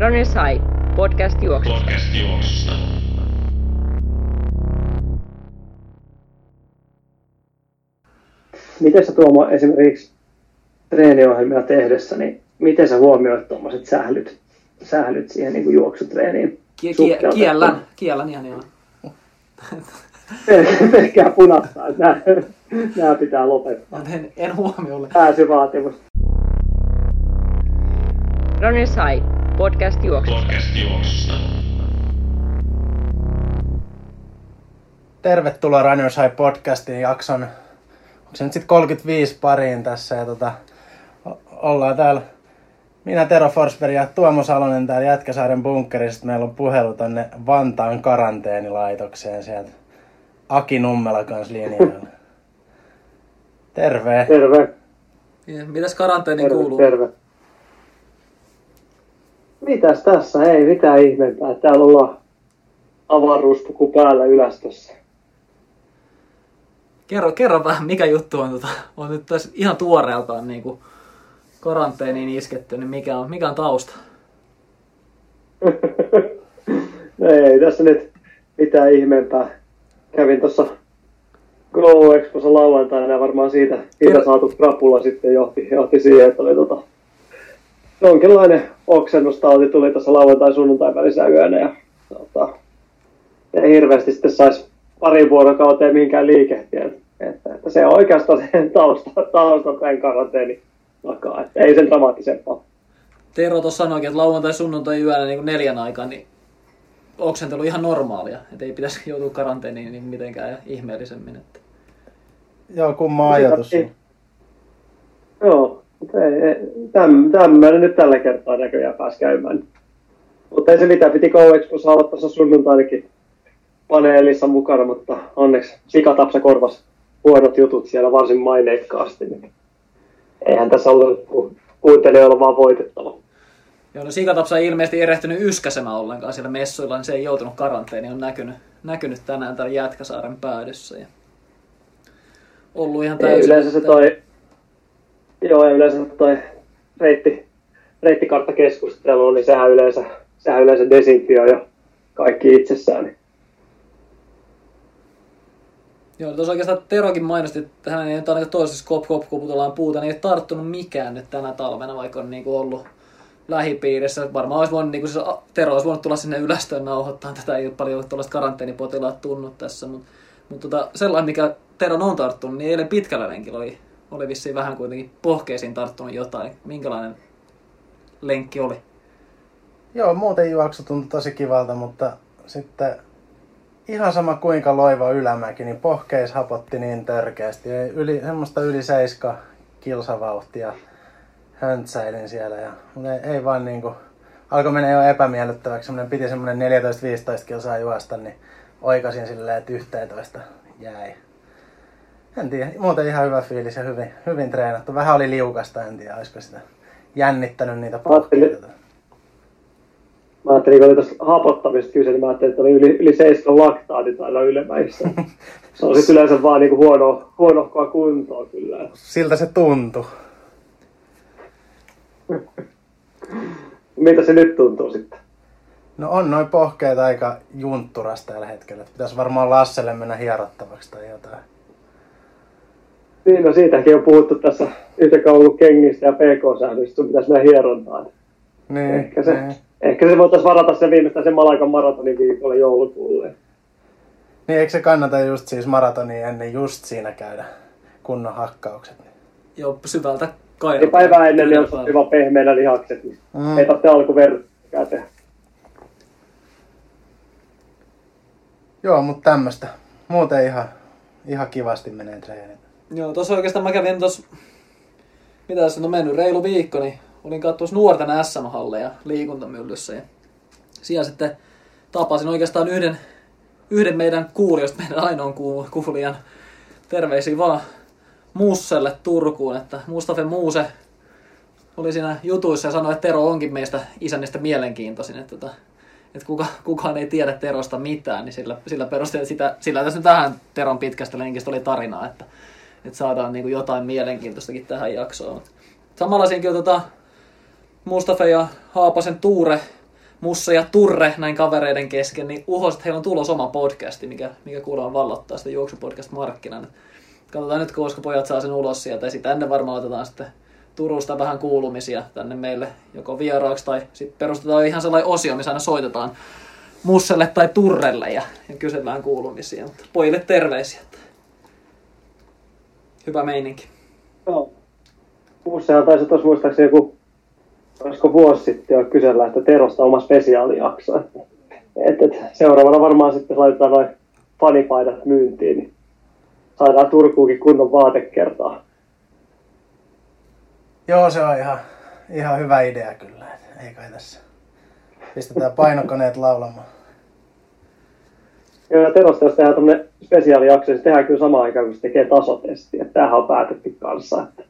Runners High, podcast juoksusta. Podcast juoksusta. Miten sä Tuomo esimerkiksi treeniohjelmia tehdessä, niin miten sä huomioit tuommoiset sählyt, sählyt siihen niin kuin juoksutreeniin? Kie- Suhteelta. kie- kiellän, kiellän ihan ihan. Pelkkää punaista, että nämä, nämä pitää lopettaa. En, en huomiolle. Pääsyvaatimus. Runners High, podcast juoksusta. Podcast juoksusta. Tervetuloa Runners High podcastin jakson, onko se nyt sitten 35 pariin tässä ja tota, ollaan täällä minä Tero Forsberg ja Tuomo Salonen täällä Jätkäsaaren bunkkerissa. Meillä on puhelu tonne Vantaan karanteenilaitokseen sieltä Aki Nummela kanssa linjalla. Terve. Terve, Mitäs karanteeni terve, kuuluu? terve. Mitäs tässä? Ei mitään ihmeempää. Täällä ollaan avaruuspuku päällä ylästössä. Kerro, kerro vähän, mikä juttu on, tota, on nyt tässä ihan tuoreeltaan niin kuin karanteeniin isketty, niin mikä on, mikä on tausta? No ei tässä nyt mitään ihmeempää. Kävin tuossa Glow Expossa lauantaina ja varmaan siitä, siitä Kerro. saatu krapula sitten johti, johti siihen, että oli tota, jonkinlainen oksennustauti tuli tuossa lauantai sunnuntai välisenä yönä ja tota, ei hirveästi sitten saisi pari vuorokauteen mihinkään liikehtiä. Että, että se on oikeastaan se tausta, tausta tämän karanteeni takaa. Että ei sen dramaattisempaa. Tero tuossa sanoikin, että lauantai sunnuntai yöllä niin neljän aikaan, niin oksentelu ihan normaalia. Että ei pitäisi joutua karanteeniin niin mitenkään ihmeellisemmin. Että. Joo, kumma ajatus. Ei- Joo, täm, tämmöinen nyt tällä kertaa näköjään pääsi käymään. Mutta ei se mitään, piti Go Expossa olla tuossa sunnuntainakin paneelissa mukana, mutta onneksi sikatapsa korvas huonot jutut siellä varsin maineikkaasti. Niin eihän tässä ollut ku- kuuntelijoilla vaan voitettava. Joo, no Sikatapsa ei ilmeisesti erehtynyt yskäsemään ollenkaan siellä messuilla, niin se ei joutunut karanteeniin. On näkynyt, näkynyt tänään täällä Jätkäsaaren päädyssä. Ja ollut ihan Ei, täysin. yleensä se toi, joo, ja yleensä toi reitti, reittikarttakeskustelu, niin sehän yleensä, sehän yleensä desinfioi jo kaikki itsessään. Niin Joo, tuossa oikeastaan Terokin mainosti, että hän ei nyt ainakaan toisessa kop kop kuputellaan puuta, niin ei tarttunut mikään nyt tänä talvena, vaikka on niinku ollut lähipiirissä. Varmaan olisi voinut, niinku, siis Tero olisi voinut tulla sinne ylästöön nauhoittaa. Tätä ei ole paljon tuollaista karanteenipotilaat tunnut tässä, mutta, mutta tota, sellainen, mikä Teron on tarttunut, niin eilen pitkällä lenkillä oli, oli vissiin vähän kuitenkin pohkeisiin tarttunut jotain. Minkälainen lenkki oli? Joo, muuten juoksu tuntui tosi kivalta, mutta sitten ihan sama kuinka loiva ylämäki, niin pohkeis hapotti niin törkeästi. Yli, semmoista yli seiska kilsavauhtia höntsäilin siellä. Ja, ei, ei vaan niinku, alkoi mennä jo epämiellyttäväksi. Semmoinen, piti semmoinen 14-15 kilsaa juosta, niin oikasin silleen, että 11 jäi. En tiedä, muuten ihan hyvä fiilis ja hyvin, hyvin treenattu. Vähän oli liukasta, en tiedä, olisiko sitä jännittänyt niitä pohkeita. Mä ajattelin, kun oli tuosta hapottamista kyse, niin mä ajattelin, että oli yli, yli 7 laktaatit aina ylemäissä. Se on sitten yleensä vaan niinku huono, huonohkoa kuntoa kyllä. Siltä se tuntui. Miltä se nyt tuntuu sitten? No on noin pohkeet aika juntturas tällä hetkellä. Et Pitäisi varmaan Lasselle mennä hierottavaksi tai jotain. Niin, no siitäkin on puhuttu tässä yhtä kauan kuin kengistä ja pk-säännöistä, sun pitäisi mennä hierontaan. Niin, Ehkä se, niin. ehkä se voitaisiin varata se viimeistään sen Malaikan maratonin viikolla joulukuulle. niin eikö se kannata just siis maratonia ennen just siinä käydä kunnon hakkaukset? Jo syvältä kairalta. päivää ennen niin on sopiva pehmeänä lihakset, niin Mm. ei tarvitse alkuverkkää tehdä. Joo, mutta tämmöstä. Muuten ihan, ihan kivasti menee treenit. Joo, tuossa oikeastaan mä kävin tuossa, mitä tässä on mennyt, reilu viikko, niin olin katsomassa nuorten SM-halleja liikuntamyllyssä. Ja siellä sitten tapasin oikeastaan yhden, yhden meidän kuulijoista, meidän ainoan ku- kuulijan terveisiä vaan Musselle Turkuun, että Mustafa Muuse oli siinä jutuissa ja sanoi, että Tero onkin meistä isännistä mielenkiintoisin, että, että, että kuka, kukaan ei tiedä Terosta mitään, niin sillä, sillä perusteella sitä, sillä tässä nyt vähän Teron pitkästä lenkistä oli tarinaa, että, että saadaan niin kuin jotain mielenkiintoistakin tähän jaksoon. Samalla siinäkin on tota Mustafa ja Haapasen Tuure Mussa ja Turre näin kavereiden kesken, niin uhos, että heillä on tulos oma podcasti, mikä, mikä kuulemma vallottaa sitä juoksupodcast-markkinan. Katsotaan nyt, koska pojat saa sen ulos sieltä ja sitä ennen varmaan otetaan sitten Turusta vähän kuulumisia tänne meille joko vieraaksi tai sitten perustetaan ihan sellainen osio, missä aina soitetaan Musselle tai Turrelle ja, ja kysellään kuulumisia. Mutta pojille terveisiä. Hyvä meininki. Joo. Usein taisi tuossa muistaakseni joku, olisiko vuosi sitten jo kysellä, että Terosta oma spesiaalijakso. Että, et, et, seuraavana varmaan sitten laitetaan noin fanipaidat myyntiin, niin saadaan Turkuukin kunnon vaatekertaa. Joo, se on ihan, ihan hyvä idea kyllä. Ei kai tässä. Pistetään painokoneet laulamaan. Ja Terosta, jos tehdään tämmöinen spesiaalijakso, niin se tehdään kyllä samaan aikaan, kun se tekee tasotesti. Että tämähän on päätetty kanssa. Että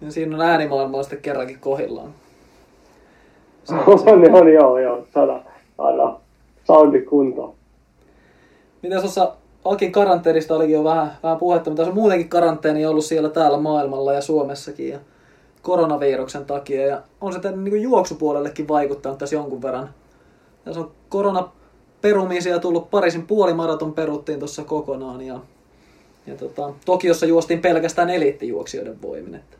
Ja siinä on äänimaailmaa sitten kerrankin kohillaan. Se on se. on, on, joo, joo. Saadaan, saadaan soundi kuntoon. Miten tuossa Akin karanteenista olikin jo vähän, vähän puhetta, mutta se on muutenkin karanteeni ollut siellä täällä maailmalla ja Suomessakin ja koronaviruksen takia. Ja on se tänne niin juoksupuolellekin vaikuttanut tässä jonkun verran. Tässä on koronaperumisia tullut parisin puolimaraton peruttiin tuossa kokonaan ja, ja tota, Tokiossa juostiin pelkästään eliittijuoksijoiden voimin. Että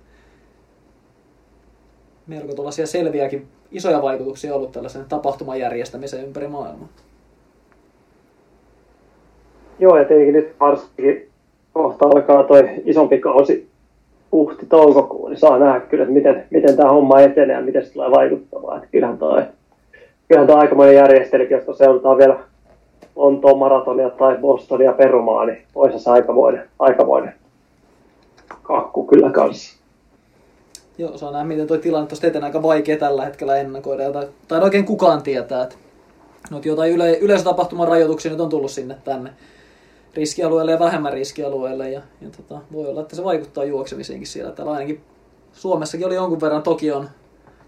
melko tuollaisia selviäkin isoja vaikutuksia ollut tällaisen tapahtuman järjestämiseen ympäri maailmaa. Joo, ja tietenkin nyt varsinkin kohta alkaa toi isompi kausi uhti toukokuun, niin saa nähdä kyllä, että miten, miten tämä homma etenee ja miten se tulee vaikuttamaan. Että kyllähän toi, kyllähän toi aikamoinen järjestelykin, jos joudutaan vielä Lontoon maratonia tai Bostonia perumaan, niin olisi se aikamoinen, aikamoinen kakku kyllä kanssa. Joo, saa nähdä, miten tuo tilanne tuosta etenee aika vaikea tällä hetkellä ennakoida. Tai, tai oikein kukaan tietää, että no, jotain yle, yleisötapahtuman rajoituksia nyt on tullut sinne tänne riskialueelle ja vähemmän riskialueelle. Ja, ja tota, voi olla, että se vaikuttaa juoksemiseenkin siellä. Täällä ainakin Suomessakin oli jonkun verran Tokion,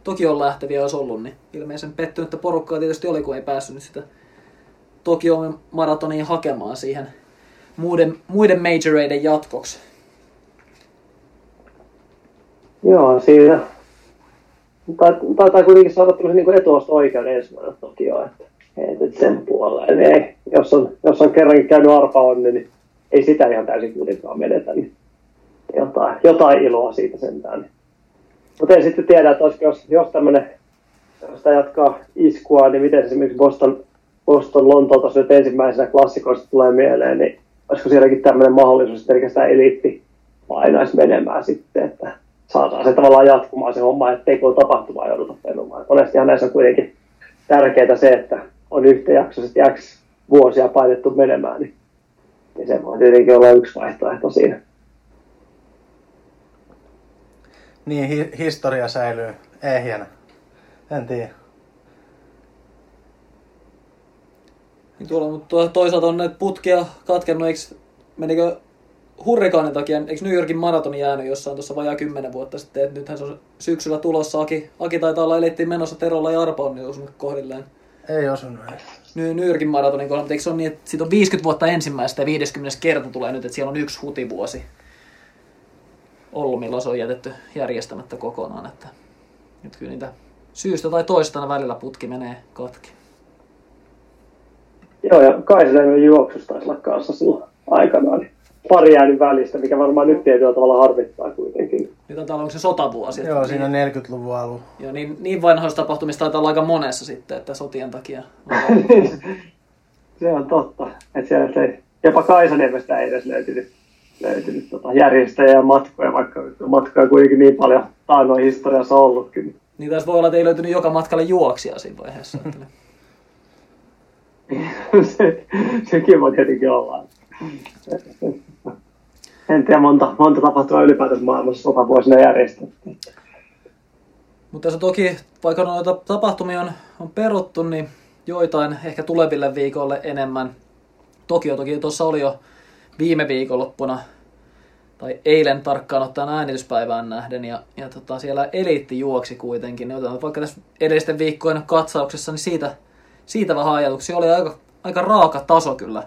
Tokion lähteviä olisi ollut, niin ilmeisen pettynyttä porukkaa tietysti oli, kun ei päässyt sitä Tokion maratoniin hakemaan siihen muiden, muiden majoreiden jatkoksi. Joo, siinä taitaa kuitenkin saada tämmöisen niin etuosto oikeuden ensi vuonna toki jo, että, että sen puolella. Eli ei, jos, on, jos on kerrankin käynyt arpa onni, niin ei sitä ihan täysin kuitenkaan menetä, niin jotain, jotain iloa siitä sentään. Mutta en sitten tiedä, että olisiko, jos, jos tämmöinen, jos sitä jatkaa iskua, niin miten se esimerkiksi Boston, Boston Lontoota nyt ensimmäisenä klassikoista tulee mieleen, niin olisiko sielläkin tämmöinen mahdollisuus, että pelkästään eliitti painaisi menemään sitten, että saadaan se tavallaan jatkumaan se homma, ettei kun tapahtumaa jouduta perumaan. Monestihan näissä on kuitenkin tärkeää se, että on yhtäjaksoisesti X vuosia painettu menemään, niin, niin se voi tietenkin olla yksi vaihtoehto siinä. Niin, hi- historia säilyy ehjänä. En tiedä. Niin tuolla, mutta toisaalta on näitä putkia katkennut, eikö, menikö hurrikaanin takia, eikö New Yorkin maratoni jäänyt jossain tuossa vajaa kymmenen vuotta sitten, että nythän se on syksyllä tulossa, Aki, Aki taitaa olla elittiin menossa Terolla ja Arpa on niin osunut kohdilleen. Ei osunut. New, New Yorkin maratonin kohdalla, mutta eikö se ole niin, että siitä on 50 vuotta ensimmäistä ja 50 kerta tulee nyt, että siellä on yksi hutivuosi ollut, milloin se on jätetty järjestämättä kokonaan, että nyt kyllä niitä syystä tai toista välillä putki menee katki. Joo, ja Kaisinen juoksusta taisi olla kanssa silloin aikanaan. Niin pari jäänyt välistä, mikä varmaan nyt tietyllä tavalla harvittaa kuitenkin. Nyt on täällä onko se sotavuosi. Joo, että siinä niin, 40-luvun alun. Joo, niin, niin vanhoista tapahtumista taitaa olla aika monessa sitten, että sotien takia. se on totta. Että siellä ei, jopa Kaisaniemestä ei edes löytynyt, löytynyt tota järjestäjä ja matkoja, vaikka matkoja kuitenkin niin paljon taannoin historiassa ollutkin. Niin tässä voi olla, että ei löytynyt joka matkalle juoksia siinä vaiheessa. että ne- se, sekin voi tietenkin olla. En tiedä monta, monta tapahtumaa ylipäätänsä maailmassa sotavuosina järjestettiin. Mutta tässä toki, vaikka noita tapahtumia on, on peruttu, niin joitain ehkä tuleville viikolle enemmän. Tokio toki tuossa oli jo viime viikonloppuna, tai eilen tarkkaan ottaen äänityspäivään nähden, ja, ja tota, siellä eliitti juoksi kuitenkin. Niin otetaan vaikka tässä edellisten viikkojen katsauksessa, niin siitä, siitä vähän ajatuksia. Oli aika, aika raaka taso kyllä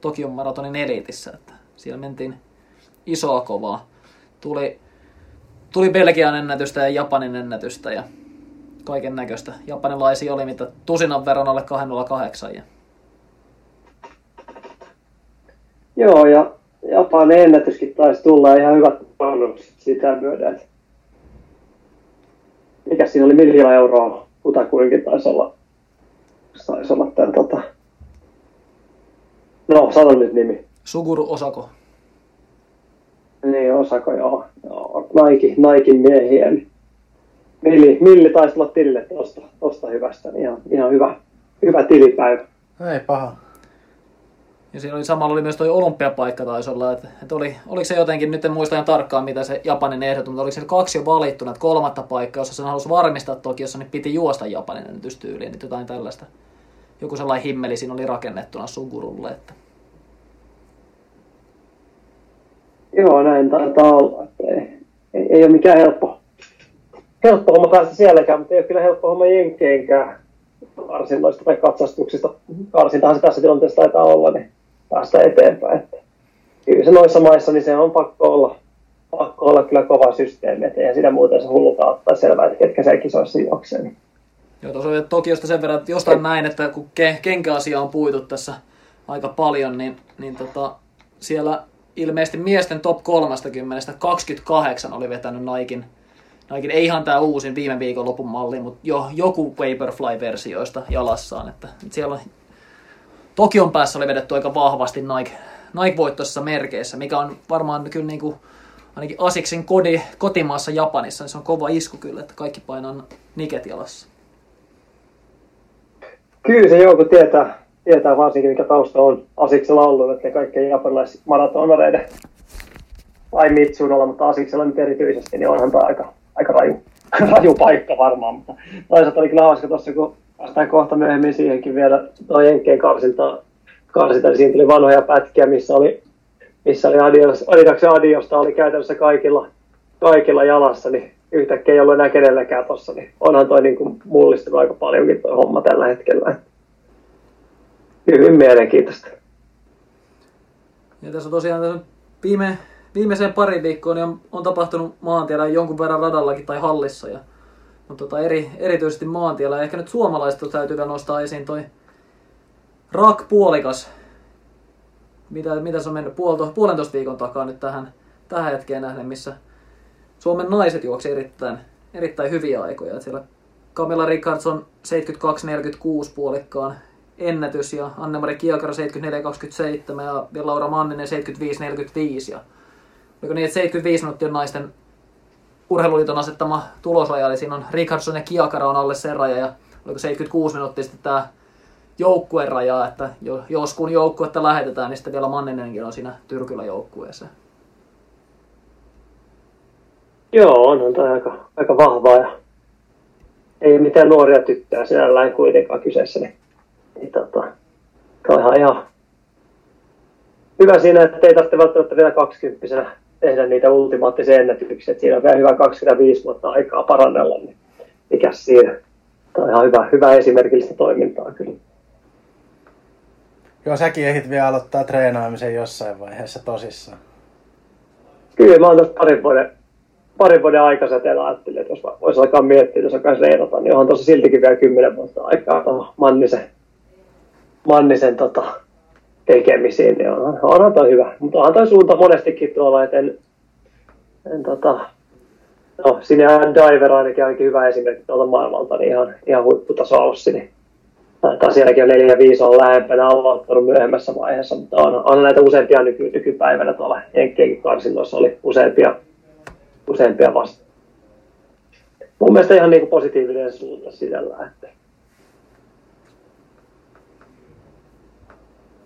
Tokion maratonin eliitissä, että siellä mentiin isoa kovaa. Tuli, tuli Belgian ennätystä ja Japanin ennätystä ja, kaiken näköistä. Japanilaisia oli mitä tusinan verran alle 208. Ja Joo, ja Japanin ennätyskin taisi tulla ihan hyvät panokset sitä myöden. että Mikä siinä oli miljoona euroa kutakuinkin taisi olla, taisi olla tämän tota... No, sano nyt nimi. Suguru Osako. Niin, Osako, joo. joo. Nike, Nike miehiä. Niin Milli, Milli taisi olla tilille tosta, tosta hyvästä. Niin ihan, ihan hyvä, hyvä tilipäivä. Ei paha. Ja siinä oli samalla oli myös toi olympiapaikka taisi olla, että, että oli, oliko se jotenkin, nyt en muista ihan tarkkaan mitä se Japanin ehdotus, mutta oliko se kaksi jo valittuna, että kolmatta paikkaa, jossa sen halusi varmistaa Tokiossa, niin piti juosta Japanin ennätystyyliin, että jotain tällaista. Joku sellainen himmeli siinä oli rakennettuna Sugurulle, että Joo, näin taitaa olla. Ei, ei, ei ole mikään helppo, helppo homma päästä sielläkään, mutta ei ole kyllä helppo homma jenkkeenkään karsinnoista tai katsastuksista. Karsintahan se tässä tilanteessa taitaa olla, niin päästä eteenpäin. Että kyllä se noissa maissa, niin se on pakko olla, pakko olla kyllä kova systeemi, että eihän sitä muuten se hulluta ottaa selvää, että ketkä siellä kisoissa juoksee. Niin. Joo, tuossa Tokiosta sen verran, että jostain näin, että kun ke- kenkäasia on puitu tässä aika paljon, niin, niin tota, siellä ilmeisesti miesten top 30, 28 oli vetänyt Naikin, Naikin ei ihan tämä uusin viime viikon lopun malli, mutta jo, joku Vaporfly-versioista jalassaan. Että, että siellä Tokion päässä oli vedetty aika vahvasti Nike, Nike-voittoisissa merkeissä, mikä on varmaan kyllä niin kuin, ainakin Asiksen kodi, kotimaassa Japanissa, niin se on kova isku kyllä, että kaikki painaa niket jalassa. Kyllä se joku tietää, tietää varsinkin, mikä tausta on Asiksella ollut, että kaikkien japanilaiset maratonareiden tai Mitsunolla, mutta Asiksella nyt erityisesti, niin onhan tämä aika, aika raju, raju paikka varmaan. Mutta toisaalta oli kyllä hauska tuossa, kun päästään kohta myöhemmin siihenkin vielä tuo Jenkkeen karsinta, karsinta, siinä tuli vanhoja pätkiä, missä oli, missä oli Adios, Adidaksen Adiosta oli käytännössä kaikilla, kaikilla jalassa, niin yhtäkkiä ei ollut enää kenelläkään tuossa, niin onhan toi niin kuin mullistunut aika paljonkin tuo homma tällä hetkellä. Hyvin mielenkiintoista. Ja tässä on tosiaan tässä viime, viimeiseen pari viikkoon niin on, on tapahtunut maantiellä jonkun verran radallakin tai hallissa. Ja, mutta tota, eri, erityisesti maantiellä. Ehkä nyt suomalaista täytyy vielä nostaa esiin toi Rak puolikas. Mitä, mitä se on mennyt puolto, puolentoista viikon takaa nyt tähän, tähän hetkeen nähden, missä Suomen naiset juoksi erittäin, erittäin hyviä aikoja. Et siellä Camilla Richardson 72-46 puolikkaan ennätys ja Anne-Mari Kiakara 74-27 ja, ja Laura Manninen 75-45. Ja oliko niin, että 75 minuuttia on naisten urheiluliiton asettama tulosraja, eli siinä on Richardson ja Kiakara on alle sen raja ja oliko 76 minuuttia sitten tämä joukkueen raja, että jos kun joukkuetta lähetetään, niin sitten vielä Manninenkin on siinä Tyrkylä joukkueessa. Joo, on toi aika, aika vahvaa ja ei mitään nuoria tyttöjä sinällään kuitenkaan kyseessä. Niin, niin tota, on ihan hyvä siinä, että ei tarvitse välttämättä vielä 20 tehdä niitä ultimaattisia ennätyksiä. Siinä on vielä hyvä 25 vuotta aikaa parannella, niin mikä siinä. Tämä on ihan hyvä, hyvä esimerkillistä toimintaa kyllä. Joo, säkin ehdit vielä aloittaa treenaamisen jossain vaiheessa tosissaan. Kyllä, mä oon tässä parin vuoden, parin vuoden aikasäteellä ajattelin, että jos voisi alkaa miettiä, jos alkaa treenata, niin onhan tuossa siltikin vielä kymmenen vuotta aikaa tuohon Mannisen, Mannisen tota, tekemisiin, niin onhan, onhan toi hyvä. Mutta onhan toi suunta monestikin tuolla, että en, en tota, no, sinne Diver ainakin ainakin hyvä esimerkki tuolta maailmalta, niin ihan, ihan huipputaso Ossi, niin taitaa sielläkin on 4 ja 5 on lähempänä aloittanut myöhemmässä vaiheessa, mutta on, on näitä useampia nyky, nykypäivänä tuolla Jenkkienkin karsinnoissa oli useampia, useampia vasta. Mun mielestä ihan niin kuin positiivinen suunta sisällä. Että.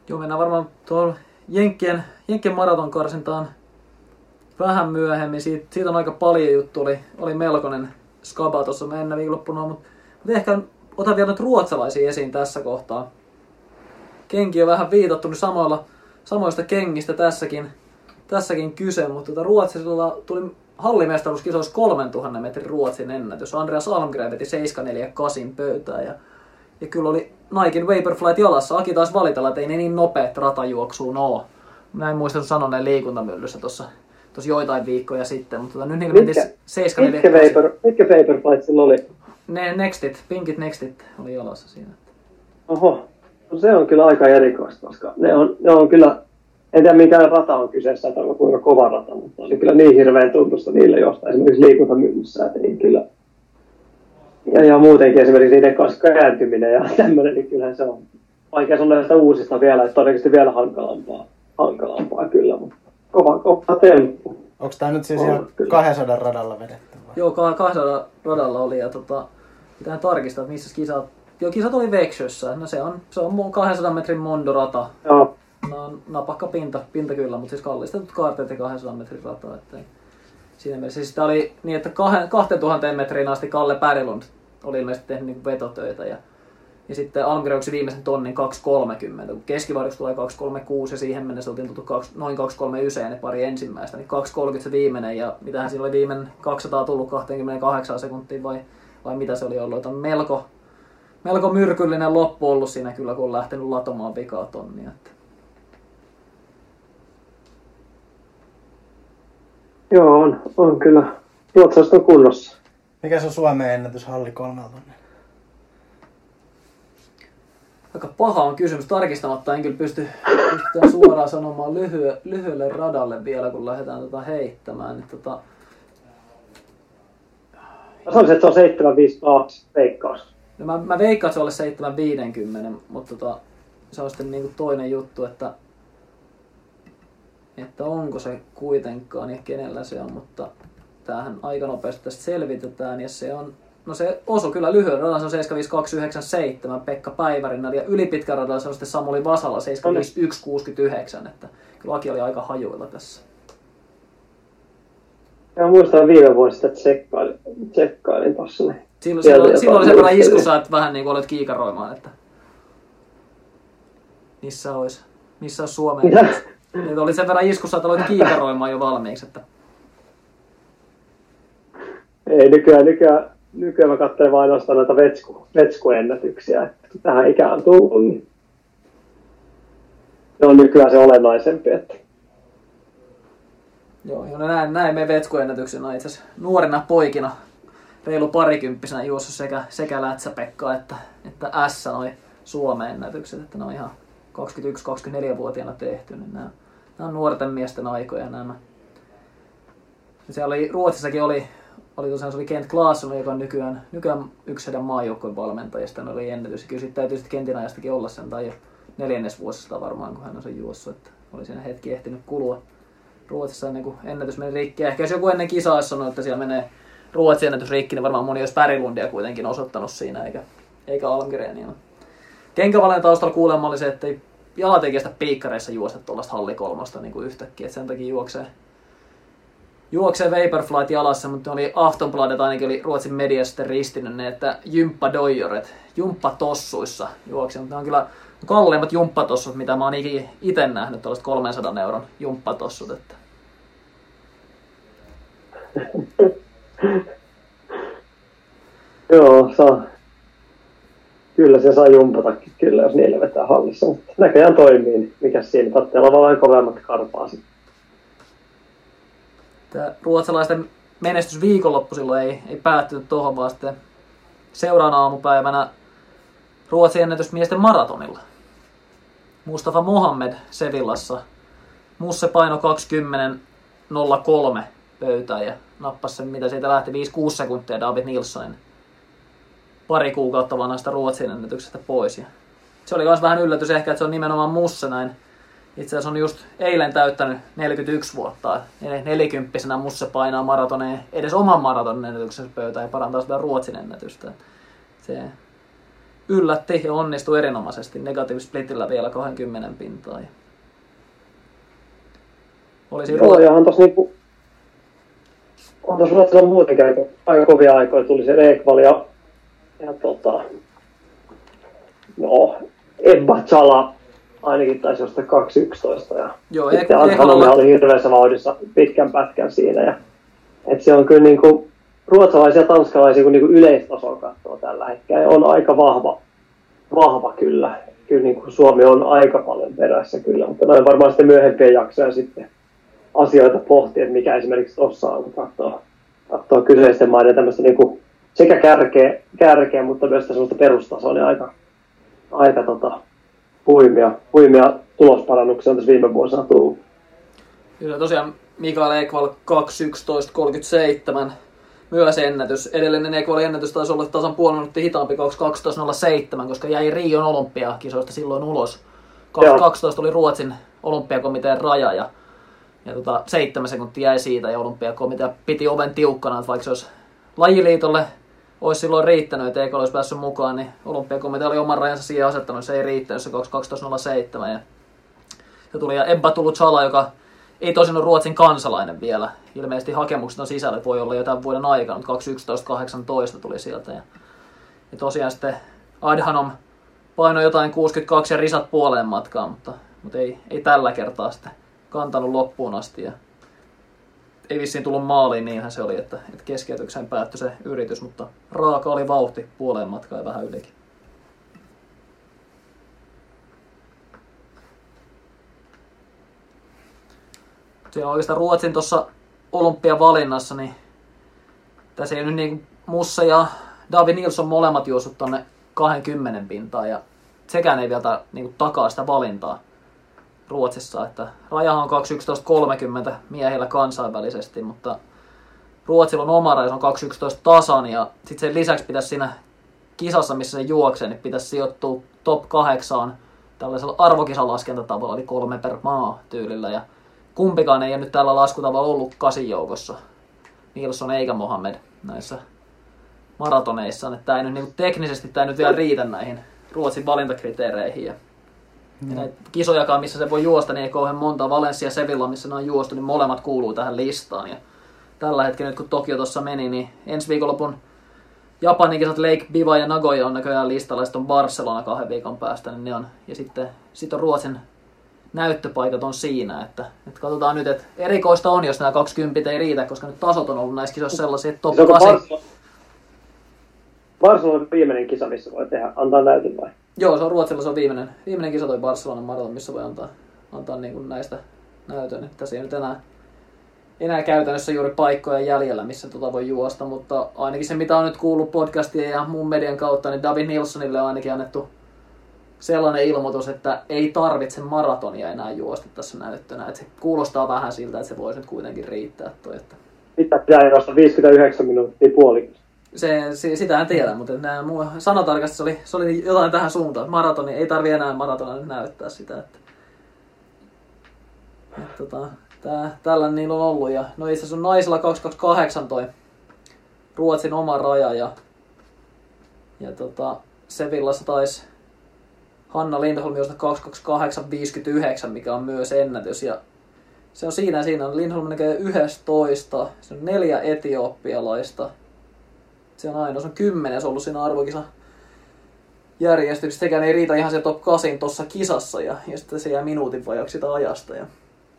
Joo, mennään varmaan tuolla Jenkkien, Jenkkien maraton karsintaan vähän myöhemmin. Siitä, siitä on aika paljon juttu, oli, oli melkoinen skaba tuossa mennä viikonloppuna, mutta, mutta ehkä otan vielä nyt ruotsalaisia esiin tässä kohtaa. Kenki on vähän viitattu nyt samoilla, samoista kengistä tässäkin, tässäkin kyse, mutta tota Ruotsilla tuli hallimestaruuskisoissa 3000 metrin Ruotsin ennätys. Andreas Almgren veti 748 pöytään ja, ja kyllä oli Naikin Vaporflight jalassa. Aki taas valitella, että ei ne niin nopeat ratajuoksuun oo. Näin muistan sanoneen liikuntamyllyssä tuossa tuossa joitain viikkoja sitten, mutta tota, nyt niillä Mitkä, 7 mitkä, vapor, mitkä Vaporflight sillä oli? ne Nextit, pinkit Nextit oli jalassa siinä. Oho, no se on kyllä aika erikoista, koska ne on, ne on kyllä, en tiedä mikä rata on kyseessä tai kuinka kova rata, mutta oli kyllä niin hirveän tuntusta niille jostain esimerkiksi liikuntamyynnissä, että niin kyllä ja, ja muutenkin esimerkiksi niiden kanssa kääntyminen ja tämmöinen, niin kyllähän se on vaikea sanoa näistä uusista vielä, että todennäköisesti vielä hankalampaa, hankalampaa kyllä, mutta kova, kova temppu. Onko tämä nyt siis On, ihan kyllä. 200 radalla vedetty vai? Joo, ka- kahdella radalla oli ja tota, pitää tarkistaa, että missä kisat... Joo, kisat oli Veksjössä. No se on, se on mun 200 metrin mondorata. Joo, No, on napakka pinta, pinta kyllä, mutta siis kallistetut kaarteet ja 200 metrin rata. Että siinä mielessä siis oli niin, että kahden- 2000 metriin asti Kalle Pärilund oli ilmeisesti tehnyt niin vetotöitä. Ja, ja sitten Almgren viimeisen tonnin 2.30, kun keskivarjoksi tulee 2.36 ja siihen mennessä oltiin tultu kaksi, noin 2.39 ne pari ensimmäistä, niin 2.30 se viimeinen ja mitähän siinä oli viimeinen 200 tullut 28 sekuntiin vai, vai mitä se oli ollut, että on melko, melko myrkyllinen loppu ollut siinä kyllä, kun on lähtenyt latomaan vikaa tonnia. Että. Joo on, on kyllä. Ruotsalaiset on kunnossa. Mikä se on Suomen ennätys halli kolmella tonnilla? Aika paha on kysymys. Tarkistamatta en kyllä pysty, pysty suoraan sanomaan lyhy, lyhyelle radalle vielä, kun lähdetään tota heittämään. Niin tota, Mä sanoisin, että se on 752 veikkaus. no mä, mä veikkaan, että se olisi 750, mutta tota, se on sitten niinku toinen juttu, että, että onko se kuitenkaan ja kenellä se on, mutta tämähän aika nopeasti tästä selvitetään ja se on No se osu kyllä lyhyen radan, se on 75297 Pekka Päivärinnalla ja ylipitkän radan se on sitten Samuli Vasala 75169, että kyllä laki oli aika hajuilla tässä. Ja muistan viime vuodesta, että tsekkailin, tsekkailin tossa. Niin. Silloin, silloin, silloin sen verran muistelin. iskussa, että vähän niin kuin olet kiikaroimaan, että missä olisi, missä olisi Suomen. Niin oli sen verran iskussa, että aloit kiikaroimaan jo valmiiksi. Että... Ei nykyään, nykyään, nykyään mä katselen vain ainoastaan noita vetsku, vetskuennätyksiä. Tähän ikään tullut, niin se on nykyään se olennaisempi. Että Joo, joo no näin, näin me vetskuennätyksenä itse asiassa nuorina poikina, reilu parikymppisenä juossut sekä, sekä Lätsä-Pekka että, että S noi Suomen ennätykset, että ne on ihan 21-24-vuotiaana tehty, niin nämä, nämä on nuorten miesten aikoja nämä. Siellä oli, Ruotsissakin oli, oli tosiaan se oli Kent Klaasson, joka on nykyään, nykyään yksi heidän maajoukkojen valmentajista, oli ennätys. Kyllä sitten täytyy sitten Kentin ajastakin olla sen, tai neljännesvuosista varmaan, kun hän on sen juossut, että oli siinä hetki ehtinyt kulua. Ruotsissa ennen kuin ennätys meni rikki. Ehkä jos joku ennen kisaa olisi sanonut, että siellä menee Ruotsin ennätys rikki, niin varmaan moni olisi Pärilundia kuitenkin osoittanut siinä, eikä, eikä Almgrenia. Kenkävalen taustalla kuulemma oli se, että ei jalat ei kestä piikkareissa juosta tuollaista hallikolmosta niin kuin yhtäkkiä, että sen takia juoksee, juoksee Vaporflight jalassa, mutta oli Aftonbladet ainakin oli Ruotsin media sitten ristinyt ne, että jumppadoijoret, jumppatossuissa juoksi, mutta ne on kyllä kalleimmat jumppatossut, mitä mä oon itse nähnyt, tällaiset 300 euron jumppatossut, että joo, saa. Kyllä se saa jumpatakin kyllä, jos niillä vetää hallissa. Mutta näköjään toimii, niin mikä siinä? Tarvitsee olla vähän kovemmat karpaa sitten. Ruotsalaisten menestys viikonloppu silloin ei, ei päättynyt tuohon, vaan sitten seuraavana aamupäivänä Ruotsin ennätys miesten maratonilla. Mustafa Mohamed Sevillassa. Musse paino 20.03 pöytään ja nappasi sen, mitä siitä lähti, 5-6 sekuntia David Nilssonin pari kuukautta vanhasta Ruotsin ennätyksestä pois. Ja se oli myös vähän yllätys ehkä, että se on nimenomaan Musse näin. Itse asiassa on just eilen täyttänyt 41 vuotta. Nel- Nelikymppisenä Musse painaa maratoneen, edes oman maratonin ennätyksensä pöytään ja parantaa sitä Ruotsin ennätystä. Se yllätti ja onnistui erinomaisesti negatiivisplitillä vielä 20 pintaa. Ja oli siinä Joo, ja on tossa niinku, on tossa Ruotsilla muutenkin aika, aika kovia aikoja. Tuli se Ekval ja, ja tota, no, Ebba Chala ainakin taisi jostain 2.11 ja Joo, sitten Ekvalla- oli hirveässä vauhdissa pitkän pätkän siinä. Ja, et se on kyllä niinku, ruotsalaisia ja tanskalaisia kun niinku yleistasoa katsoo tällä hetkellä, on aika vahva, vahva kyllä. Kyllä niinku Suomi on aika paljon perässä kyllä, mutta noin varmaan sitten myöhempien jaksoja sitten asioita pohtia, että mikä esimerkiksi tuossa on, kun katsoo, katsoo kyseisten maiden tämmöistä niinku sekä kärkeä, kärkeä mutta myös sellaista perustasoa, niin aika, aika tota, huimia, huimia tulosparannuksia on tässä viime vuosina tullut. Kyllä tosiaan Mikael Ekval 2.11.37 myös ennätys. Edellinen Ekvalin ennätys taisi olla tasan puoli minuuttia hitaampi 2.12.07, koska jäi Rion olympiakisoista silloin ulos. 2.12 oli Ruotsin olympiakomitean raja ja, ja tota, seitsemän sekuntia jäi siitä ja olympiakomitea piti oven tiukkana, että vaikka se olisi lajiliitolle olisi silloin riittänyt, että EK olisi päässyt mukaan, niin olympiakomitea oli oman rajansa siihen asettanut, se ei riittänyt, se 2.12.07 ja, ja tuli ja Ebba Tuluchala, joka ei tosin ole Ruotsin kansalainen vielä. Ilmeisesti hakemukset on sisällä, voi olla jo tämän vuoden aikana, mutta 2.11.18 tuli sieltä. Ja, ja tosiaan sitten Adhanom painoi jotain 62 ja risat puoleen matkaan, mutta, mutta ei, ei tällä kertaa sitten kantanut loppuun asti. Ja ei vissiin tullut maaliin, niinhän se oli, että, että keskeytykseen päättyi se yritys, mutta raaka oli vauhti puoleen matkaan ja vähän ylikin. On oikeastaan Ruotsin tuossa olympiavalinnassa, niin tässä ei nyt niin Mussa ja David Nilsson molemmat juossut tonne 20 pintaan ja sekään ei vielä niin takaa sitä valintaa Ruotsissa, että rajahan on 2.11.30 miehillä kansainvälisesti, mutta Ruotsilla on oma raja, on 2.11 tasan ja sitten sen lisäksi pitäisi siinä kisassa, missä se juoksee, niin pitäisi sijoittua top 8 tällaisella arvokisalaskentatavalla, eli kolme per maa tyylillä ja kumpikaan ei ole nyt tällä laskutavalla ollut kasin joukossa. Nilsson eikä Mohamed näissä maratoneissa. Että tämä ei nyt, niin teknisesti tämä ei nyt vielä riitä näihin Ruotsin valintakriteereihin. Ja, mm. ja kisojakaan, missä se voi juosta, niin ei kauhean monta. Valencia ja Sevilla, missä ne on juostu, niin molemmat kuuluu tähän listaan. Ja tällä hetkellä nyt kun Tokio tuossa meni, niin ensi viikonlopun Japanin kisat Lake Biva ja Nagoya on näköjään listalla, ja sitten on Barcelona kahden viikon päästä, niin ne on. Ja sitten, sitten on Ruotsin näyttöpaikat on siinä, että, että katsotaan nyt, että erikoista on, jos nämä 20 ei riitä, koska nyt tasot on ollut näissä kisoissa sellaisia, että top 8... Barcelona on viimeinen kisa, missä voi tehdä, antaa näytön vai? Joo, se on Ruotsilla se on viimeinen, viimeinen kisa toi Barcelonan maraton, missä voi antaa, antaa niin kuin näistä näytön. Että tässä ei nyt enää, enää käytännössä juuri paikkoja jäljellä, missä tota voi juosta, mutta ainakin se mitä on nyt kuullut podcastien ja muun median kautta, niin David Nilssonille on ainakin annettu sellainen ilmoitus, että ei tarvitse maratonia enää juosta tässä näyttönä. Että se kuulostaa vähän siltä, että se voisi nyt kuitenkin riittää toi. Että... Mitä pitää juosta 59 minuuttia puolikin? Se, se, sitä en tiedä, mutta nämä muu sanatarkasti se oli, se oli jotain tähän suuntaan. Maratoni, ei tarvi enää maratona näyttää sitä. Että, että tota, tää, tällä niillä on ollut. Ja, no itse asiassa on naisilla 228 toi Ruotsin oma raja ja, ja tota, Sevillassa taisi Hanna Lindholm josta 228.59, mikä on myös ennätys. Ja se on siinä, siinä on Lindholm näkee 11, se on neljä etiopialaista. Se on aina, se on kymmenes ollut siinä arvokisa järjestyksessä. Sekään ei riitä ihan se top 8 tuossa kisassa ja, ja sitten se jää minuutin vajaksi sitä ajasta. Ja,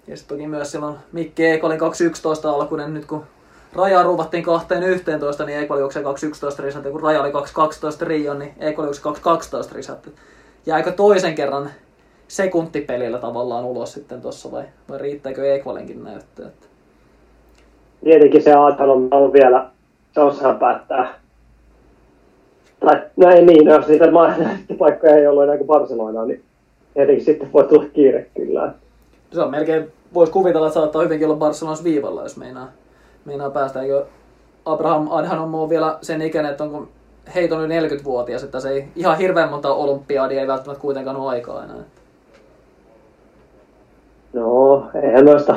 ja sitten toki myös silloin Mikki Ekolin 2.11 alkuinen nyt kun raja ruuvattiin kahteen 11, niin Ekoli juoksee 2.11 risat, ja kun raja oli 2.12 Rion, niin Ekoli juoksee 2.12 risat jääkö toisen kerran sekuntipelillä tavallaan ulos sitten tuossa vai, vai riittääkö Equalinkin näyttö? Että... Tietenkin se Adhanom on vielä, osaa päättää. Tai no niin, jos niitä paikkoja ei ollut enää kuin Barcelona, niin tietenkin sitten voi tulla kiire kyllä. Se on melkein, voisi kuvitella, että saattaa hyvinkin olla Barcelonas viivalla, jos meinaa, meinaa päästä. Eikö Abraham Adhanom on vielä sen ikäinen, että onko heiton yli 40-vuotias, että se ei ihan hirveän monta olympiadia ei välttämättä kuitenkaan ole aikaa enää. No, eihän noista,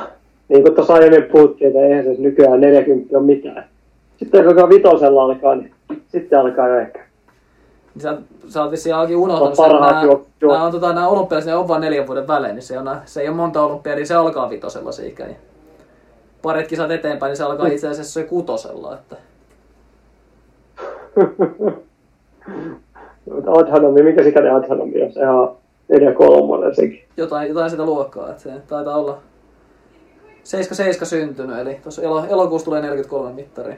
niin kuin tuossa aiemmin puhuttiin, että eihän se nykyään 40 ole mitään. Sitten kun vitosella alkaa, niin sitten alkaa jo ehkä. Niin sä, sä oot vissiin alkin unohtanut sen, nämä, nämä, on, tota, nämä olympialaiset, ne on vain neljän vuoden välein, niin se, on, se ei ole monta olympiadia, niin se alkaa vitosella se ikä. Niin parit kisat eteenpäin, niin se alkaa itse asiassa jo kutosella. Että... Adhanomi, mikä sikäinen Adhanomi on? Se on neljä kolmonen sekin. Jotain, jotain sitä luokkaa, että se taitaa olla 77 syntynyt, eli tuossa elo, elokuussa tulee 43 mittari.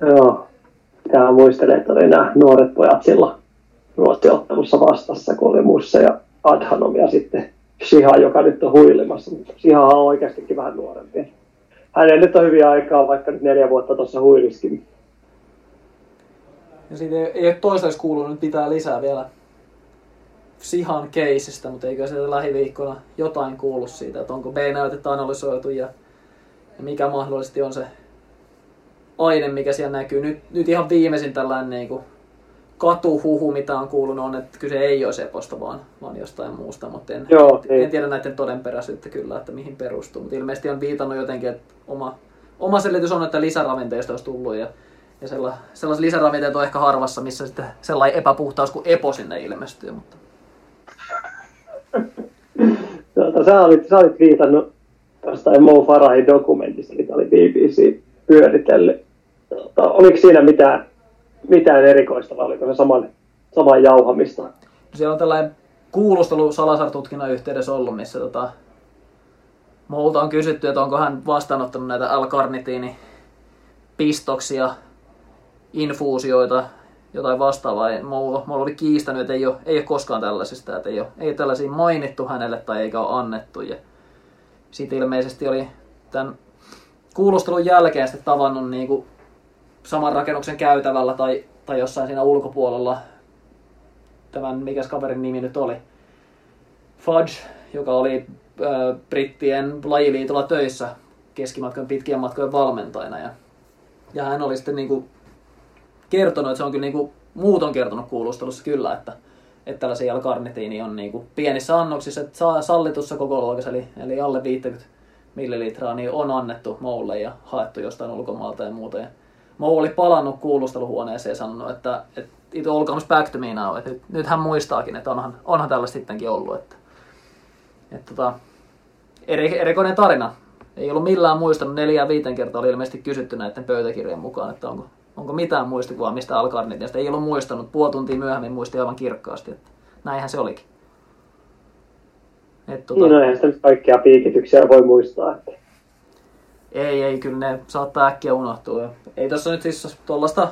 Joo. Tämä muistelee, että oli nämä nuoret pojat silloin Ruotsi-ottelussa vastassa, kun oli Musse ja Adhanom ja sitten Shiha, joka nyt on huilimassa. Shiha on oikeastikin vähän nuorempi. Hänellä nyt on hyviä aikaa, vaikka nyt neljä vuotta tuossa huiliskin Ja siitä ei, ei toistaiseksi kuulunut pitää lisää vielä Sihan keisistä, mutta eikö sieltä lähiviikkona jotain kuulu siitä, että onko B-näytettä analysoitu ja, ja mikä mahdollisesti on se aine, mikä siellä näkyy. Nyt, nyt ihan viimeisin tällainen niin kuin katuhuhu, mitä on kuulunut, on, että kyse ei ole seposta, vaan, vaan jostain muusta, mutta en, Joo, en, ei. en tiedä näiden todenperäisyyttä kyllä, että mihin perustuu. Mutta ilmeisesti on viitannut jotenkin, että oma, oma selitys on, että lisäravinteista olisi tullut ja, ja sella, sellaiset lisäravinteet on ehkä harvassa, missä sitten sellainen epäpuhtaus kuin epo sinne ilmestyy. Mutta Tuota, sä, olit, sä olit viitannut jostain Mo Farahin dokumentista, mitä oli BBC pyöritellyt. Tuota, oliko siinä mitään, mitään erikoista vai oliko se saman, saman jauhamista? siellä on tällainen kuulustelu Salasar-tutkinnan yhteydessä ollut, missä tota, multa on kysytty, että onko hän vastaanottanut näitä L-karnitiini pistoksia, infuusioita, jotain vastaavaa. Mulla, mulla oli kiistänyt, että ei ole, ei ole koskaan tällaisista, että ei ole, ei ole tällaisia mainittu hänelle tai eikä ole annettu. Ja sitten ilmeisesti oli tämän kuulustelun jälkeen sitten tavannut niin kuin saman rakennuksen käytävällä tai, tai jossain siinä ulkopuolella tämän, mikä kaverin nimi nyt oli, Fudge, joka oli äh, brittien lajiliitolla töissä keskimatkan pitkien matkojen valmentajana. Ja, ja hän oli sitten niinku kertonut, että se on kyllä niinku, muut on kertonut kuulustelussa kyllä, että, että tällaisia L-karnitiini on niinku pienissä annoksissa, että saa sallitussa koko luokassa, eli, eli alle 50 millilitraa, niin on annettu Moulle ja haettu jostain ulkomaalta ja muuta. Ja Mou oli palannut kuulusteluhuoneeseen ja sanonut, että, että it all comes back to me now. Että nyt, hän muistaakin, että onhan, onhan tällaista sittenkin ollut. Että, että tota, eri, erikoinen tarina. Ei ollut millään muistanut, neljä viiten kertaa oli ilmeisesti kysytty näiden pöytäkirjojen mukaan, että onko, onko mitään muistikuvaa mistä Alkarnitista. Ei ollut muistanut, puoli tuntia myöhemmin muisti aivan kirkkaasti, että näinhän se olikin. Et, tota, Niin, no eihän sitä nyt kaikkia piikityksiä voi muistaa. Että. Ei, ei, kyllä ne saattaa äkkiä unohtua. Ei tässä nyt siis tuollaista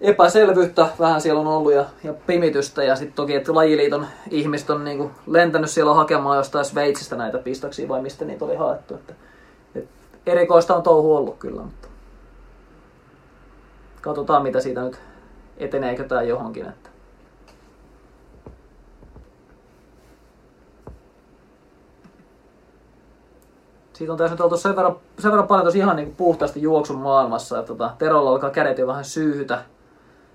epäselvyyttä vähän siellä on ollut ja, ja pimitystä ja sitten toki, että lajiliiton ihmiset on niinku lentänyt siellä hakemaan jostain Sveitsistä näitä pistoksia vai mistä niitä oli haettu. Että, et erikoista on touhu ollut kyllä, mutta katsotaan mitä siitä nyt eteneekö tämä johonkin. Että. Siitä on tässä nyt oltu sen verran, sen verran paljon tosi ihan niin kuin puhtaasti juoksun maailmassa, että tota, Terolla alkaa kädet jo vähän syyhytä,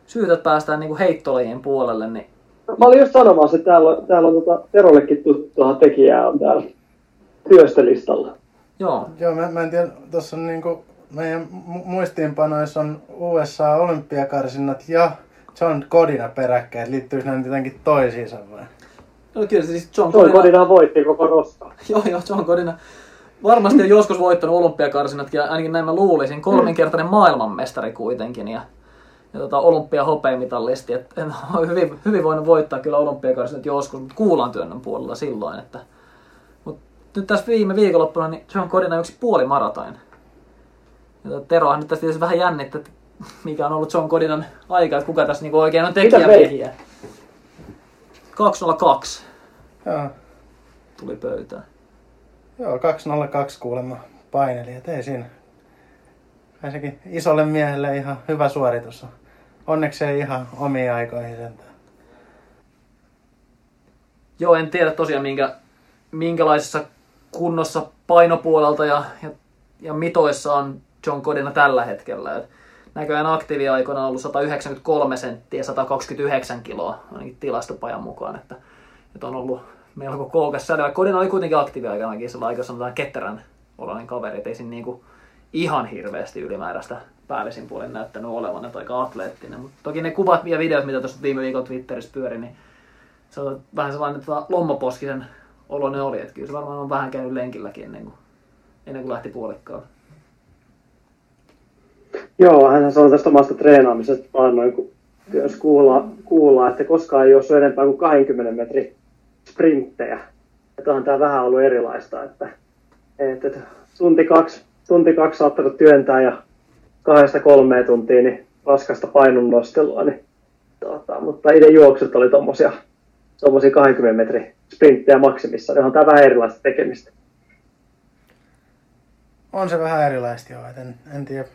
syyhytä että päästään niin kuin heittolajien puolelle, niin Mä olin just sanomassa, että täällä, on- täällä on tota, Terollekin tuttua tekijää on täällä työstölistalla. joo, Joo, mä, mä en tiedä, tuossa on niinku, meidän mu- muistiinpanoissa on USA olympiakarsinnat ja John Godina peräkkäin. Liittyykö nyt jotenkin toisiinsa vai? no, kyllä se siis John Codina, kodina voitti koko roskaa. joo, joo, John Codina varmasti on joskus voittanut olympiakarsinatkin, ja ainakin näin mä luulisin, kolminkertainen maailmanmestari kuitenkin, ja, ja tota, olympiahopeamitallisti, että en ole hyvin, hyvin voinut voittaa kyllä olympiakarsinat joskus, mutta kuulan työnnön puolella silloin, että mut nyt tässä viime viikonloppuna niin John Codina yksi puoli maratoin. Ja tota, Terohan nyt tästä tietysti vähän jännittää, että mikä on ollut John Codinan aika, että kuka tässä niinku oikein on tekijämiehiä. 202 Joo, tuli pöytään. Joo 202 kuulemma paineli, et ei siinä. Sekin isolle miehelle ihan hyvä suoritus on. Onneksi ei ihan omiin aikoihin sentään. Joo, en tiedä tosiaan minkä, minkälaisessa kunnossa painopuolelta ja, ja, ja mitoissa on John Codina tällä hetkellä. Et näköjään aktiiviaikoina on ollut 193 senttiä 129 kiloa, ainakin tilastopajan mukaan. Että, että on ollut melko koukas säde. Codina oli kuitenkin aktiiviaikanakin sillä aika sanotaan ketterän oloinen kaveri, et ei siinä niinku ihan hirveästi ylimääräistä päällisin puolin näyttänyt olevan, että aika atleettinen. Mutta toki ne kuvat ja videot, mitä tuossa viime viikon Twitterissä pyöri, niin se on vähän sellainen tota, lommaposkisen oloinen oli, että kyllä se varmaan on vähän käynyt lenkilläkin ennen kuin, ennen kuin lähti puolikkaalle. Joo, hän sanoi tästä omasta treenaamisesta vaan noin, kun jos kuulla, kuulla, että koskaan ei ole enempää kuin 20 metrin sprinttejä. Että on tämä vähän ollut erilaista, että, että, tunti kaksi, tunti kaksi saattanut työntää ja kahdesta kolmeen tuntia niin raskasta painonnostelua, niin, tota, mutta itse juoksut oli tommosia 20 metrin sprinttejä maksimissa, niin on tämä vähän erilaista tekemistä. On se vähän erilaista joo, en, en tiedä.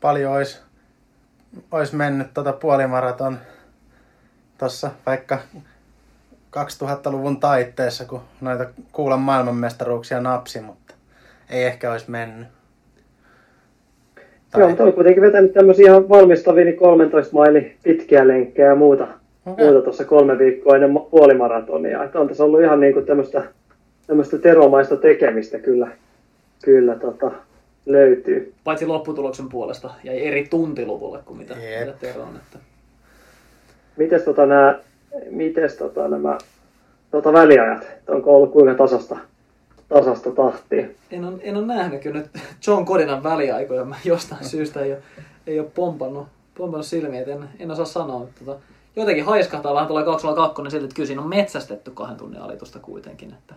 Paljon olisi olisi mennyt tota puolimaraton tuossa vaikka 2000-luvun taitteessa, kun noita kuulan maailmanmestaruuksia napsi, mutta ei ehkä olisi mennyt. Tai... Joo, mutta on kuitenkin vetänyt tämmöisiä ihan valmistavia niin 13 maili pitkiä lenkkejä ja muuta, okay. muuta tuossa kolme viikkoa ennen puolimaratonia. Että on tässä ollut ihan niin kuin tämmöistä, tämmöistä teromaista tekemistä kyllä, kyllä tota, löytyy. Paitsi lopputuloksen puolesta jäi eri tuntiluvulle kuin mitä, mitä Tero on. Että... Mites, tota, nää, mites tota, nämä tota, väliajat? Onko ollut kuinka tasasta, tasasta tahtia? En ole, en ole nähnyt kyllä nyt John Codinan väliaikoja. Mä jostain syystä ei ole, ei ole pompannut, pompannut silmiä, en, en osaa sanoa. Että, tota, jotenkin haiskahtaa vähän tulee 202, niin silti, että kyllä siinä on metsästetty kahden tunnin alitusta kuitenkin. Että...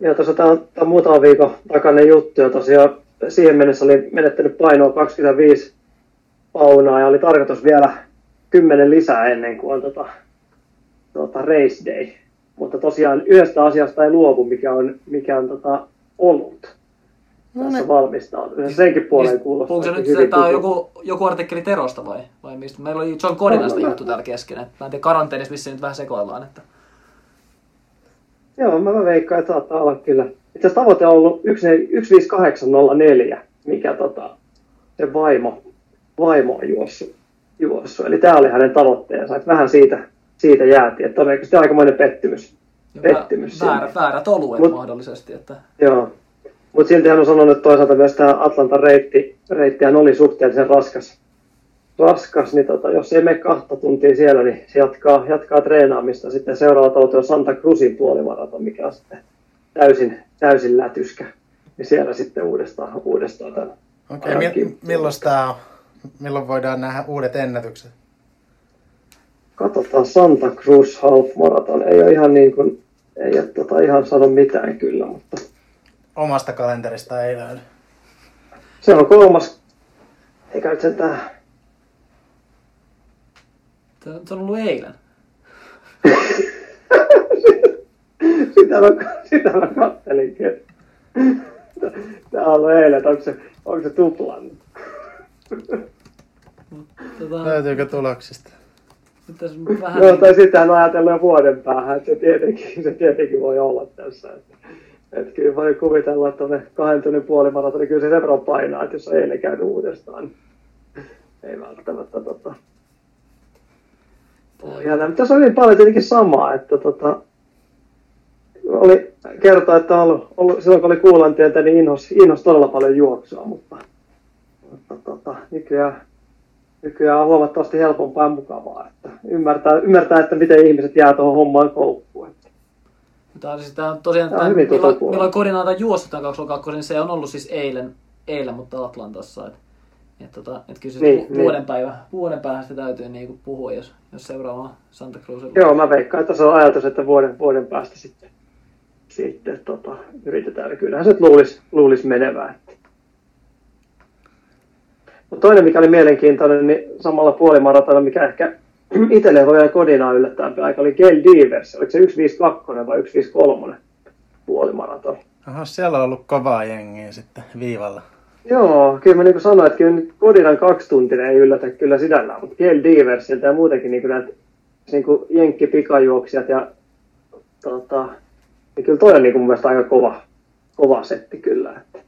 Joo, tuossa tämä on, tämä on muutama viikon takainen juttu ja tosiaan siihen mennessä oli menettänyt painoa 25 paunaa ja oli tarkoitus vielä 10 lisää ennen kuin on tota, tota race day. Mutta tosiaan yhdestä asiasta ei luovu, mikä on, mikä on tota, ollut no tässä ne. valmistautuminen. Senkin puoleen kuulostaa. Onko se nyt se, tämä on joku, joku artikkeli Terosta vai, vai mistä? Meillä oli John Codinasta juttu täällä kesken. Mä en tiedä karanteenissa, missä nyt vähän sekoillaan. Että... Joo, mä veikkaan, että saattaa olla kyllä. Itse asiassa tavoite on ollut 15804, mikä tota, se vaimo, vaimo on juossut, juossut. Eli tämä oli hänen tavoitteensa, että vähän siitä, siitä jäätiin. Että todennäköisesti aikamoinen pettymys. Ja pettymys väärä, väärät oluet Mut, mahdollisesti. Että... Joo, mutta silti hän on sanonut, että toisaalta myös tämä Atlantan reitti, reittihän oli suhteellisen raskas. raskas niin tota, jos ei mene kahta tuntia siellä, niin se jatkaa, jatkaa treenaamista. Sitten seuraava tavoite on Santa Cruzin puolimaraton, mikä on sitten täysin, täysin lätyskä. Ja siellä sitten uudestaan, uudestaan tämän Okei, okay, mi- milloin, tämä milloin voidaan nähdä uudet ennätykset? Katsotaan Santa Cruz Half Marathon. Ei ole ihan niin kuin, ei ole tota ihan sano mitään kyllä, mutta... Omasta kalenterista ei löydy. Se on kolmas, eikä nyt sentään... Tämä on ollut eilen. sitä, mä, sitä mä kattelinkin. Tämä on ollut eilen, onko se, onko se tuplannut? Tota... Löytyykö tuloksista? Vähän... No, tai sitten on ajatellut jo vuoden päähän, että se tietenkin, se tietenkin voi olla tässä. Että, että kyllä voi kuvitella, että ne kahden tunnin puolimaratoni, niin kyllä se sen verran painaa, että jos eilen käynyt uudestaan, niin ei välttämättä tota, Ja, mutta tässä on hyvin paljon tietenkin samaa, että tota, oli kertoa, että on ollut, ollut, silloin kun oli kuulantieltä, niin inhos, inhos todella paljon juoksua, mutta, mutta tota, nykyään, nykyään on huomattavasti helpompaa ja mukavaa. Että ymmärtää, ymmärtää, että miten ihmiset jää tuohon hommaan koukkuun. Tämä on, siis, tämä on tosiaan, tämä on hyvin milloin, milloin koordinaata juossut tämän 22, niin se on ollut siis eilen, eilen mutta Atlantassa. Että, että, tota, että kyllä se niin, vuoden, niin. päivä, vuoden päästä täytyy niin kuin puhua, jos, jos seuraava Santa Cruz. Joo, mä veikkaan, että se on ajatus, että vuoden, vuoden päästä sitten sitten tota, yritetään. Kyllähän se luulisi, luulisi menevää. Mutta toinen, mikä oli mielenkiintoinen, niin samalla puolimaratonilla, mikä ehkä itselle voi olla kodina yllättäen aika, oli Gail Divers. Oliko se 152 vai 153 puolimaraton? Aha, siellä on ollut kovaa jengiä sitten viivalla. Joo, kyllä mä niin sanoin, että kyllä nyt Kodinan kaksituntinen ei yllätä kyllä sinällään, mutta Gail Diversiltä ja muutenkin niin näitä niin jenkkipikajuoksijat ja tota, niin kyllä toi on niin kuin mun mielestä aika kova, kova setti kyllä. Että.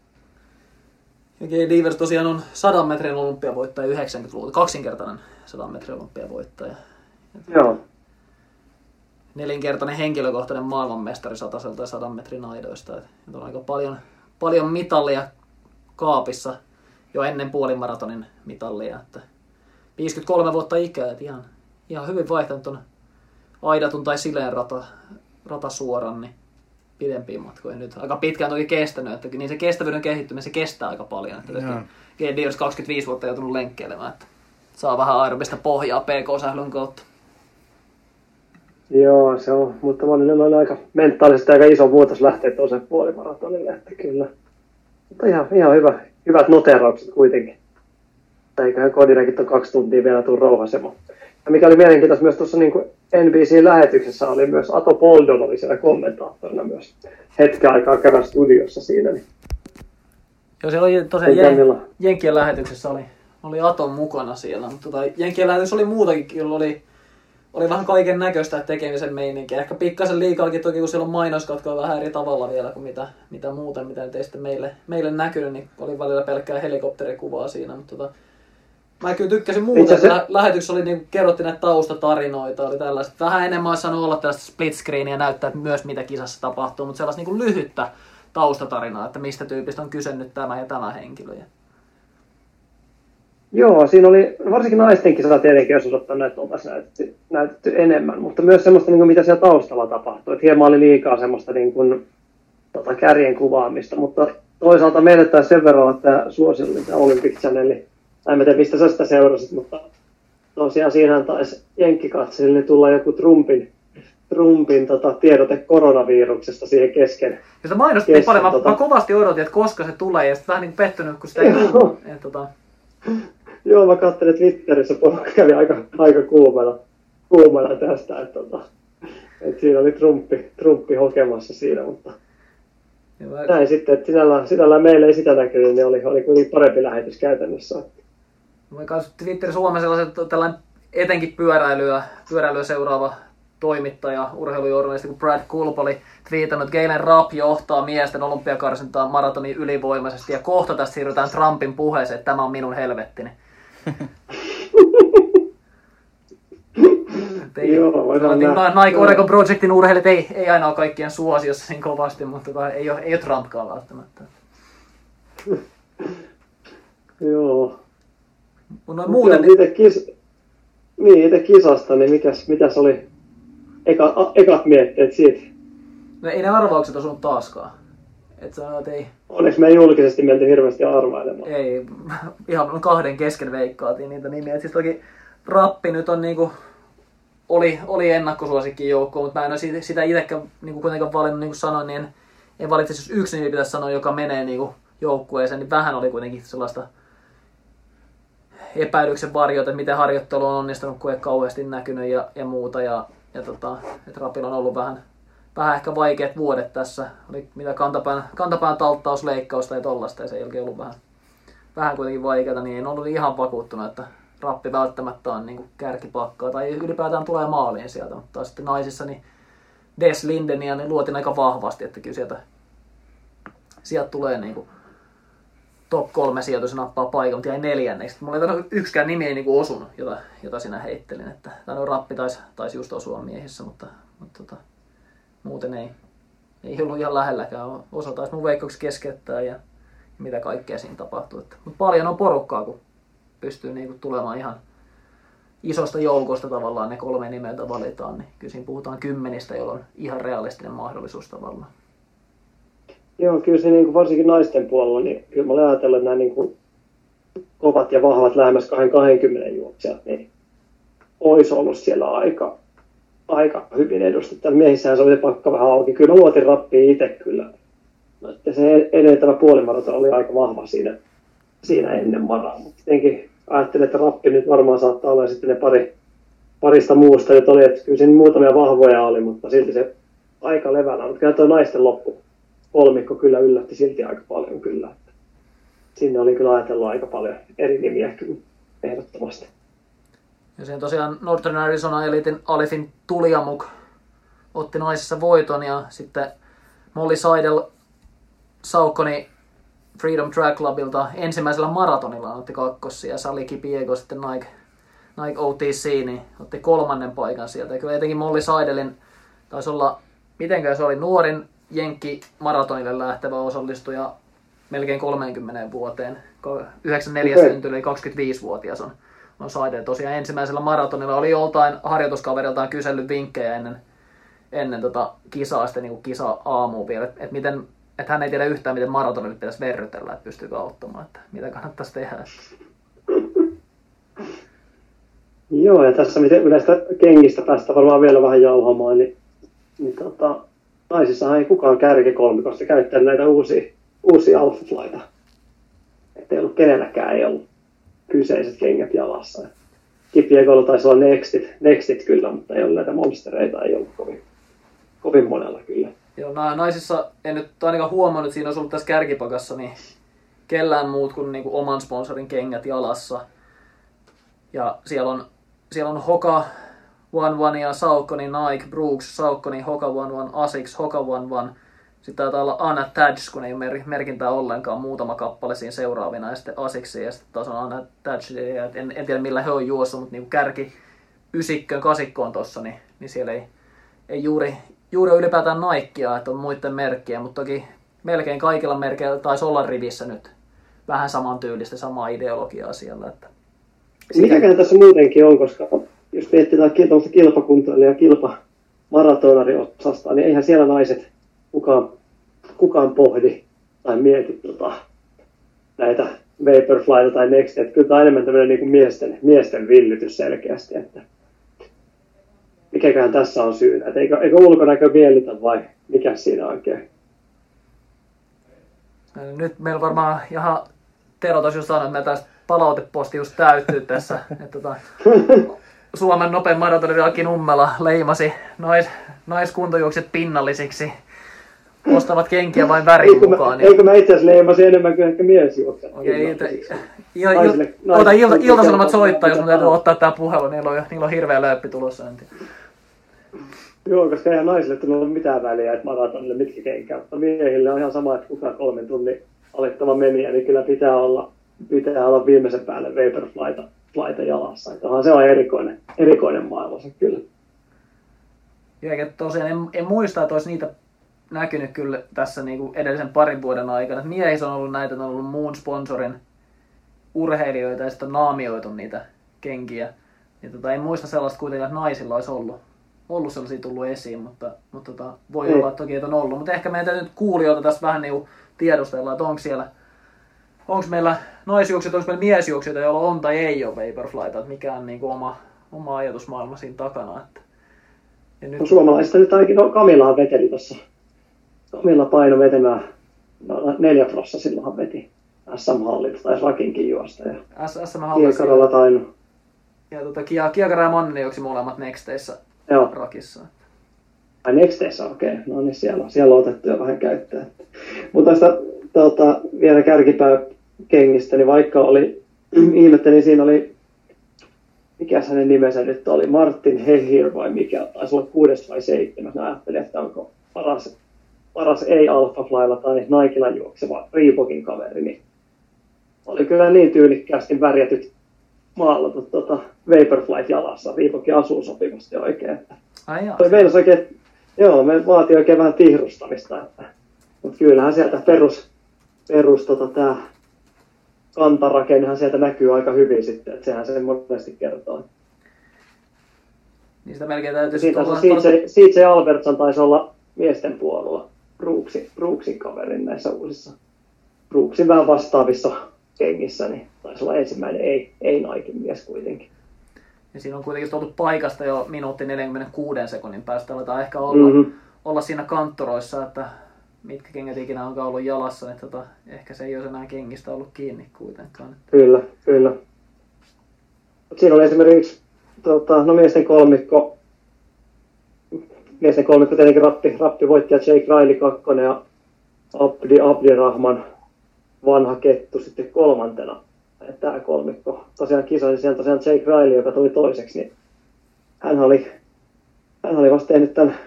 Ja Gay Divers tosiaan on 100 metrin olympiavoittaja 90-luvulta, kaksinkertainen 100 metrin olympiavoittaja. Joo. Nelinkertainen henkilökohtainen maailmanmestari sataselta ja 100 metrin aidoista. Et on aika paljon, paljon mitallia kaapissa jo ennen puolimaratonin mitallia. Että 53 vuotta ikää, että ihan, ihan hyvin vaihtanut tuon aidatun tai sileen rata, ratasuoran, niin pidempiin matkoihin nyt. Aika pitkään toki kestänyt, että niin se kestävyyden kehittyminen se kestää aika paljon. Että GD olisi 25 vuotta joutunut lenkkeilemään, että saa vähän aerobista pohjaa PK-sählyn kautta. Joo, se on, mutta monille on aika mentaalisesti aika iso muutos lähteä toiseen puolimaratonille, että kyllä. Mutta ihan, ihan hyvä, hyvät noteraukset kuitenkin. Eiköhän Kodinakin on kaksi tuntia vielä tuu rouhasemaan. Ja mikä oli mielenkiintoista myös tuossa niin NBC-lähetyksessä oli myös Ato Poldon oli siellä kommentaattorina myös hetken aikaa käydä studiossa siinä. Niin Joo, siellä oli tosiaan Jen- Jenkkien lähetyksessä oli, oli Aton mukana siellä. Mutta tota, Jenkkien lähetys oli muutakin, kyllä oli, oli vähän kaiken näköistä tekemisen meininkiä. Ehkä pikkasen liikaakin toki, kun siellä on mainoskatkoa vähän eri tavalla vielä kuin mitä, mitä muuten, mitä nyt ei sitten meille, meille näkynyt, niin oli välillä pelkkää helikopterikuvaa siinä. Mutta tota, Mä kyllä tykkäsin muuten, että lä- lähetyksessä oli niin kerrottiin näitä taustatarinoita, oli tällaista. Vähän enemmän olisi saanut olla tällaista split screenia näyttää myös mitä kisassa tapahtuu, mutta sellaista niin lyhyttä taustatarinaa, että mistä tyypistä on kyse nyt tämä ja tämä henkilö. Joo, siinä oli varsinkin naisten kisata tietenkin, jos ottanut, että oltaisiin näytetty, näytetty enemmän, mutta myös semmoista, niin kuin, mitä siellä taustalla tapahtui. Että hieman oli liikaa semmoista niin kuin, tota, kärjen kuvaamista, mutta toisaalta meille taisi sen verran, että suosio oli Olympic Channel. Tai en tiedä, mistä sä sitä seurasit, mutta tosiaan siinähän taisi jenkkikatsojille tulla joku Trumpin, Trumpin tota, tiedote koronaviruksesta siihen kesken. Ja sitä mainostettiin Yes, paljon, mä, tota- mä, kovasti odotin, että koska se tulee, ja sitten vähän niin pettynyt, kun sitä ei Joo. tullut. Tota, Joo, mä katselin Twitterissä, porukka kävi aika, aika kuumana, kuumana tästä, että, tota, että siinä oli Trumpi, Trumpi hokemassa siinä, mutta mä, näin sitten, että sinällään, sinällään meille ei sitä näkynyt, niin oli, oli kuitenkin parempi lähetys käytännössä. Mä kanssa Twitter Suomessa sellaiset, tällainen etenkin pyöräilyä, pyöräilyä seuraava toimittaja, urheilujournalisti kuin Brad Kulp oli twiitannut, että Galen Rapp johtaa miesten olympiakarsintaa maratonin ylivoimaisesti ja kohta tästä siirrytään Trumpin puheeseen, että tämä on minun helvettini. Ei, Joo, voidaan nähdä. Nike Oregon Projectin urheilijat ei, ei aina ole kaikkien suosiossa niin kovasti, mutta tota, ei, ole, ei ole Trumpkaan välttämättä. Joo. Noin muuten, Muuten, itse, kis, niin, itse kisasta, niin mikäs, mitäs oli eka, a, ekat mietteet siitä? no ei ne arvaukset osunut taaskaan. Et sanoa, että ei, Onneksi me ei julkisesti menty hirveästi arvailemaan. ei, ihan kahden kesken veikkaatiin niitä nimiä. Et siis toki Rappi nyt on niinku, oli, oli ennakkosuosikki joukko, mutta mä en ole siitä- sitä itsekään niinku kuitenkaan valinnut, niin kuin sanoin, niin en, en valitsisi, jos yksi nimi pitäisi sanoa, joka menee niinku joukkueeseen, niin vähän oli kuitenkin sellaista epäilyksen varjoita, että miten harjoittelu on onnistunut, kun ei kauheasti näkynyt ja, ja muuta. Ja, ja tota, että Rapilla on ollut vähän, vähän ehkä vaikeat vuodet tässä. Oli mitä kantapään, kantapään talttaus, leikkausta ja tollasta, ja sen jälkeen ollut vähän, vähän kuitenkin vaikeata, niin en ollut ihan vakuuttunut, että Rappi välttämättä on niin kärkipakkaa tai ylipäätään tulee maaliin sieltä, mutta sitten naisissa niin Des Lindenia niin luotin aika vahvasti, että kyllä sieltä, sieltä tulee niin kuin top kolme sijoitus nappaa paikan, mutta jäi neljänneksi. Mulla ei yksikään nimi ei niinku osunut, jota, jota sinä heittelin. Että, tai no rappi taisi, taisi just osua miehissä, mutta, mutta tota, muuten ei, ei ollut ihan lähelläkään. Osa taisi mun veikkoksi keskeyttää ja, ja mitä kaikkea siinä tapahtuu. Että, mutta paljon on porukkaa, kun pystyy niinku tulemaan ihan isosta joukosta tavallaan ne kolme nimeltä valitaan, niin kyllä siinä puhutaan kymmenistä, jolloin on ihan realistinen mahdollisuus tavallaan. Joo, kyllä se niin kuin varsinkin naisten puolella, niin kyllä mä olen ajatellut, että nämä niin kuin kovat ja vahvat lähemmäs 20 juoksijat, niin olisi ollut siellä aika, aika hyvin edustettu. Miehissähän se oli pakka vähän auki. Kyllä luotin rappiin itse kyllä. No, että se edeltävä puolimaraton oli aika vahva siinä, siinä ennen maraa. Mutta tietenkin ajattelin, että rappi nyt varmaan saattaa olla sitten ne pari, parista muusta nyt oli, että kyllä siinä muutamia vahvoja oli, mutta silti se aika levällä. Mutta kyllä tuo naisten loppu kolmikko kyllä yllätti silti aika paljon kyllä. Sinne oli kyllä ajatellut aika paljon eri nimiä kyllä ehdottomasti. Ja siinä tosiaan Northern Arizona Elitin Alifin Tuliamuk otti naisissa voiton ja sitten Molly Seidel Saukkoni Freedom Track Clubilta ensimmäisellä maratonilla otti kakkossia ja Sally Kipiego sitten Nike, Nike OTC niin otti kolmannen paikan sieltä. Ja kyllä etenkin Molly Seidelin taisi olla, mitenkään se oli nuorin Jenkki maratonille lähtevä osallistuja melkein 30 vuoteen. Ko- 94 Okei. syntynyt, eli 25-vuotias on, on Seidel. Tosiaan ensimmäisellä maratonilla oli joltain harjoituskaveriltaan kysellyt vinkkejä ennen, ennen tota kisaa, sitten niin kisa aamuun vielä, että et miten että hän ei tiedä yhtään, miten maratonille pitäisi verrytellä, että pystyykö auttamaan, että mitä kannattaisi tehdä. Joo, ja tässä miten yleistä kengistä päästä varmaan vielä vähän jauhamaan, niin, niin tota, naisissahan ei kukaan kärkikolmikosta käyttänyt näitä uusia, uusia alfaflaita. Että ei ollut kenelläkään ei ollut kyseiset kengät jalassa. Kipiekolla taisi olla nextit, nextit kyllä, mutta ei ollut näitä monstereita, ei ollut kovin, kovin monella kyllä. Joo, na- naisissa en nyt ainakaan huomannut, että siinä olisi ollut tässä kärkipakassa, niin kellään muut kuin niinku oman sponsorin kengät jalassa. Ja siellä on, siellä on Hoka One One ja Saucony Nike, Brooks, Saucony, Hoka One One, Asics, Hoka One One. Sitten taitaa olla Unattached, kun ei mer- merkintää ollenkaan, muutama kappale siinä seuraavina, ja sitten Asicsia, ja sitten taas on Unattached, ja en, en tiedä millä he on juossut, mutta niin kärki ysikköön, kasikkoon tossa, niin, niin siellä ei, ei juuri, juuri ylipäätään Nikea, että on muiden merkkiä, mutta toki melkein kaikilla merkeillä taisi olla rivissä nyt vähän saman tyylistä, samaa ideologiaa siellä. Että Mikäkään tässä muutenkin on, koska jos mietitään tuollaista kilpakuntoilija ja kilpamaratonariosasta, niin eihän siellä naiset kukaan, kukaan pohdi tai mieti tota, näitä Vaporflyta tai Nextia. Kyllä tämä on enemmän tämmöinen niin kuin miesten, miesten villytys selkeästi. Että mikäkään tässä on syynä. Että eikö, eikö ulkonäkö miellytä vai mikä siinä oikein? Nyt meillä varmaan ihan Tero tosiaan sanoi, että meillä tästä palauteposti just täyttyy tässä. Että tota, Suomen nopein maratoneri Aki Nummela leimasi nais, naiskuntojuokset pinnallisiksi. Ostavat kenkiä vain värin Eikö mä, mukaan. niin- eikö mä itse asiassa leimasin enemmän kuin ehkä miesjuokset? Okei, ilta, Naisille- il, il, naisille ota ilta, iltasanomat soittaa, jos mitä täytyy ottaa tää puhelu. Niillä on, niillä on hirveä lööppi tulossa. en tiedä. Joo, koska eihän naisille tule ole mitään väliä, että maratonille mitkä kenkää, mutta miehille on ihan sama, että kuka kolmen tunnin alittava meni, niin kyllä pitää olla, pitää olla viimeisen päälle Vaporflyta flyta jalassa. Että onhan se on erikoinen, erikoinen maailma se kyllä. Ja eikä tosiaan en, en muista, että olisi niitä näkynyt kyllä tässä niinku edellisen parin vuoden aikana. Miehissä on ollut näitä, on ollut muun sponsorin urheilijoita ja sitten on naamioitu niitä kenkiä. Ja tota, en muista sellaista kuitenkaan, että naisilla olisi ollut, ollut sellaisia tullut esiin, mutta, mutta tota, voi Ei. olla toki, että on ollut. Mutta ehkä meidän täytyy nyt kuulijoita tässä vähän niinku tiedustella, että onko siellä onko meillä naisjuoksijoita, onko meillä miesjuoksijoita, joilla on tai ei ole Vaporflyta, että mikä on niinku oma, oma ajatusmaailma siinä takana. Että. Ja nyt, No, suomalaisista nyt ainakin no, Kamilahan veteli tuossa. Kamilla paino vetämään no, neljä prossa silloinhan veti. SM-hallitus taisi Rakinkin juosta ja SM Hallissa Kiekarolla tainnut. ja tota, Kia, Kiakara ja Manninen juoksi molemmat Nexteissä Joo, rakissa. ai Nexteissä okei. Okay. No niin siellä, siellä on otettu jo vähän käyttöön. Mutta tästä tota, vielä kärkipää kengistä, niin vaikka oli, ihmettelin, siinä oli, mikä hänen nimensä nyt oli, Martin Hehir vai mikä, taisi olla kuudes vai seitsemäs. Mä ajattelin, että onko paras, paras ei Alpha Flylla tai Nikella juokseva Reebokin kaveri, niin oli kyllä niin tyylikkäästi värjätyt maalatut tota, Vaporflight jalassa. Reebokin asuu sopivasti oikein. Ai jaa. Toi meinas oikein, joo, me vaatii oikein vähän tihrustamista, että, mutta kyllähän sieltä perus, perus tota, tää kantarakennehan sieltä näkyy aika hyvin sitten, että sehän se monesti kertoo. Niistä melkein täytyy Siitä, olla... siitä, se, siitä se Albertson taisi olla miesten puolella Brooksin, Brooksin kaverin näissä uusissa Brooksin vähän vastaavissa kengissä, niin taisi olla ensimmäinen ei, ei naikin mies kuitenkin. Ja siinä on kuitenkin oltu paikasta jo minuutti 46 sekunnin päästä. Aletaan ehkä olla, Mhm. mm-hmm. olla siinä kanttoroissa, että mitkä kengät ikinä onkaan ollut jalassa, niin tota, ehkä se ei olisi enää kengistä ollut kiinni kuitenkaan. Kyllä, kyllä. Siinä oli esimerkiksi tota, no miesten kolmikko, miesten kolmikko tietenkin rappi, rappi voitti ja Jake Riley kakkonen ja Abdi Abdirahman vanha kettu sitten kolmantena. Tämä kolmikko tosiaan kisasi siellä tosiaan Jake Riley, joka tuli toiseksi, niin hän oli, hän oli vasta tehnyt tämän,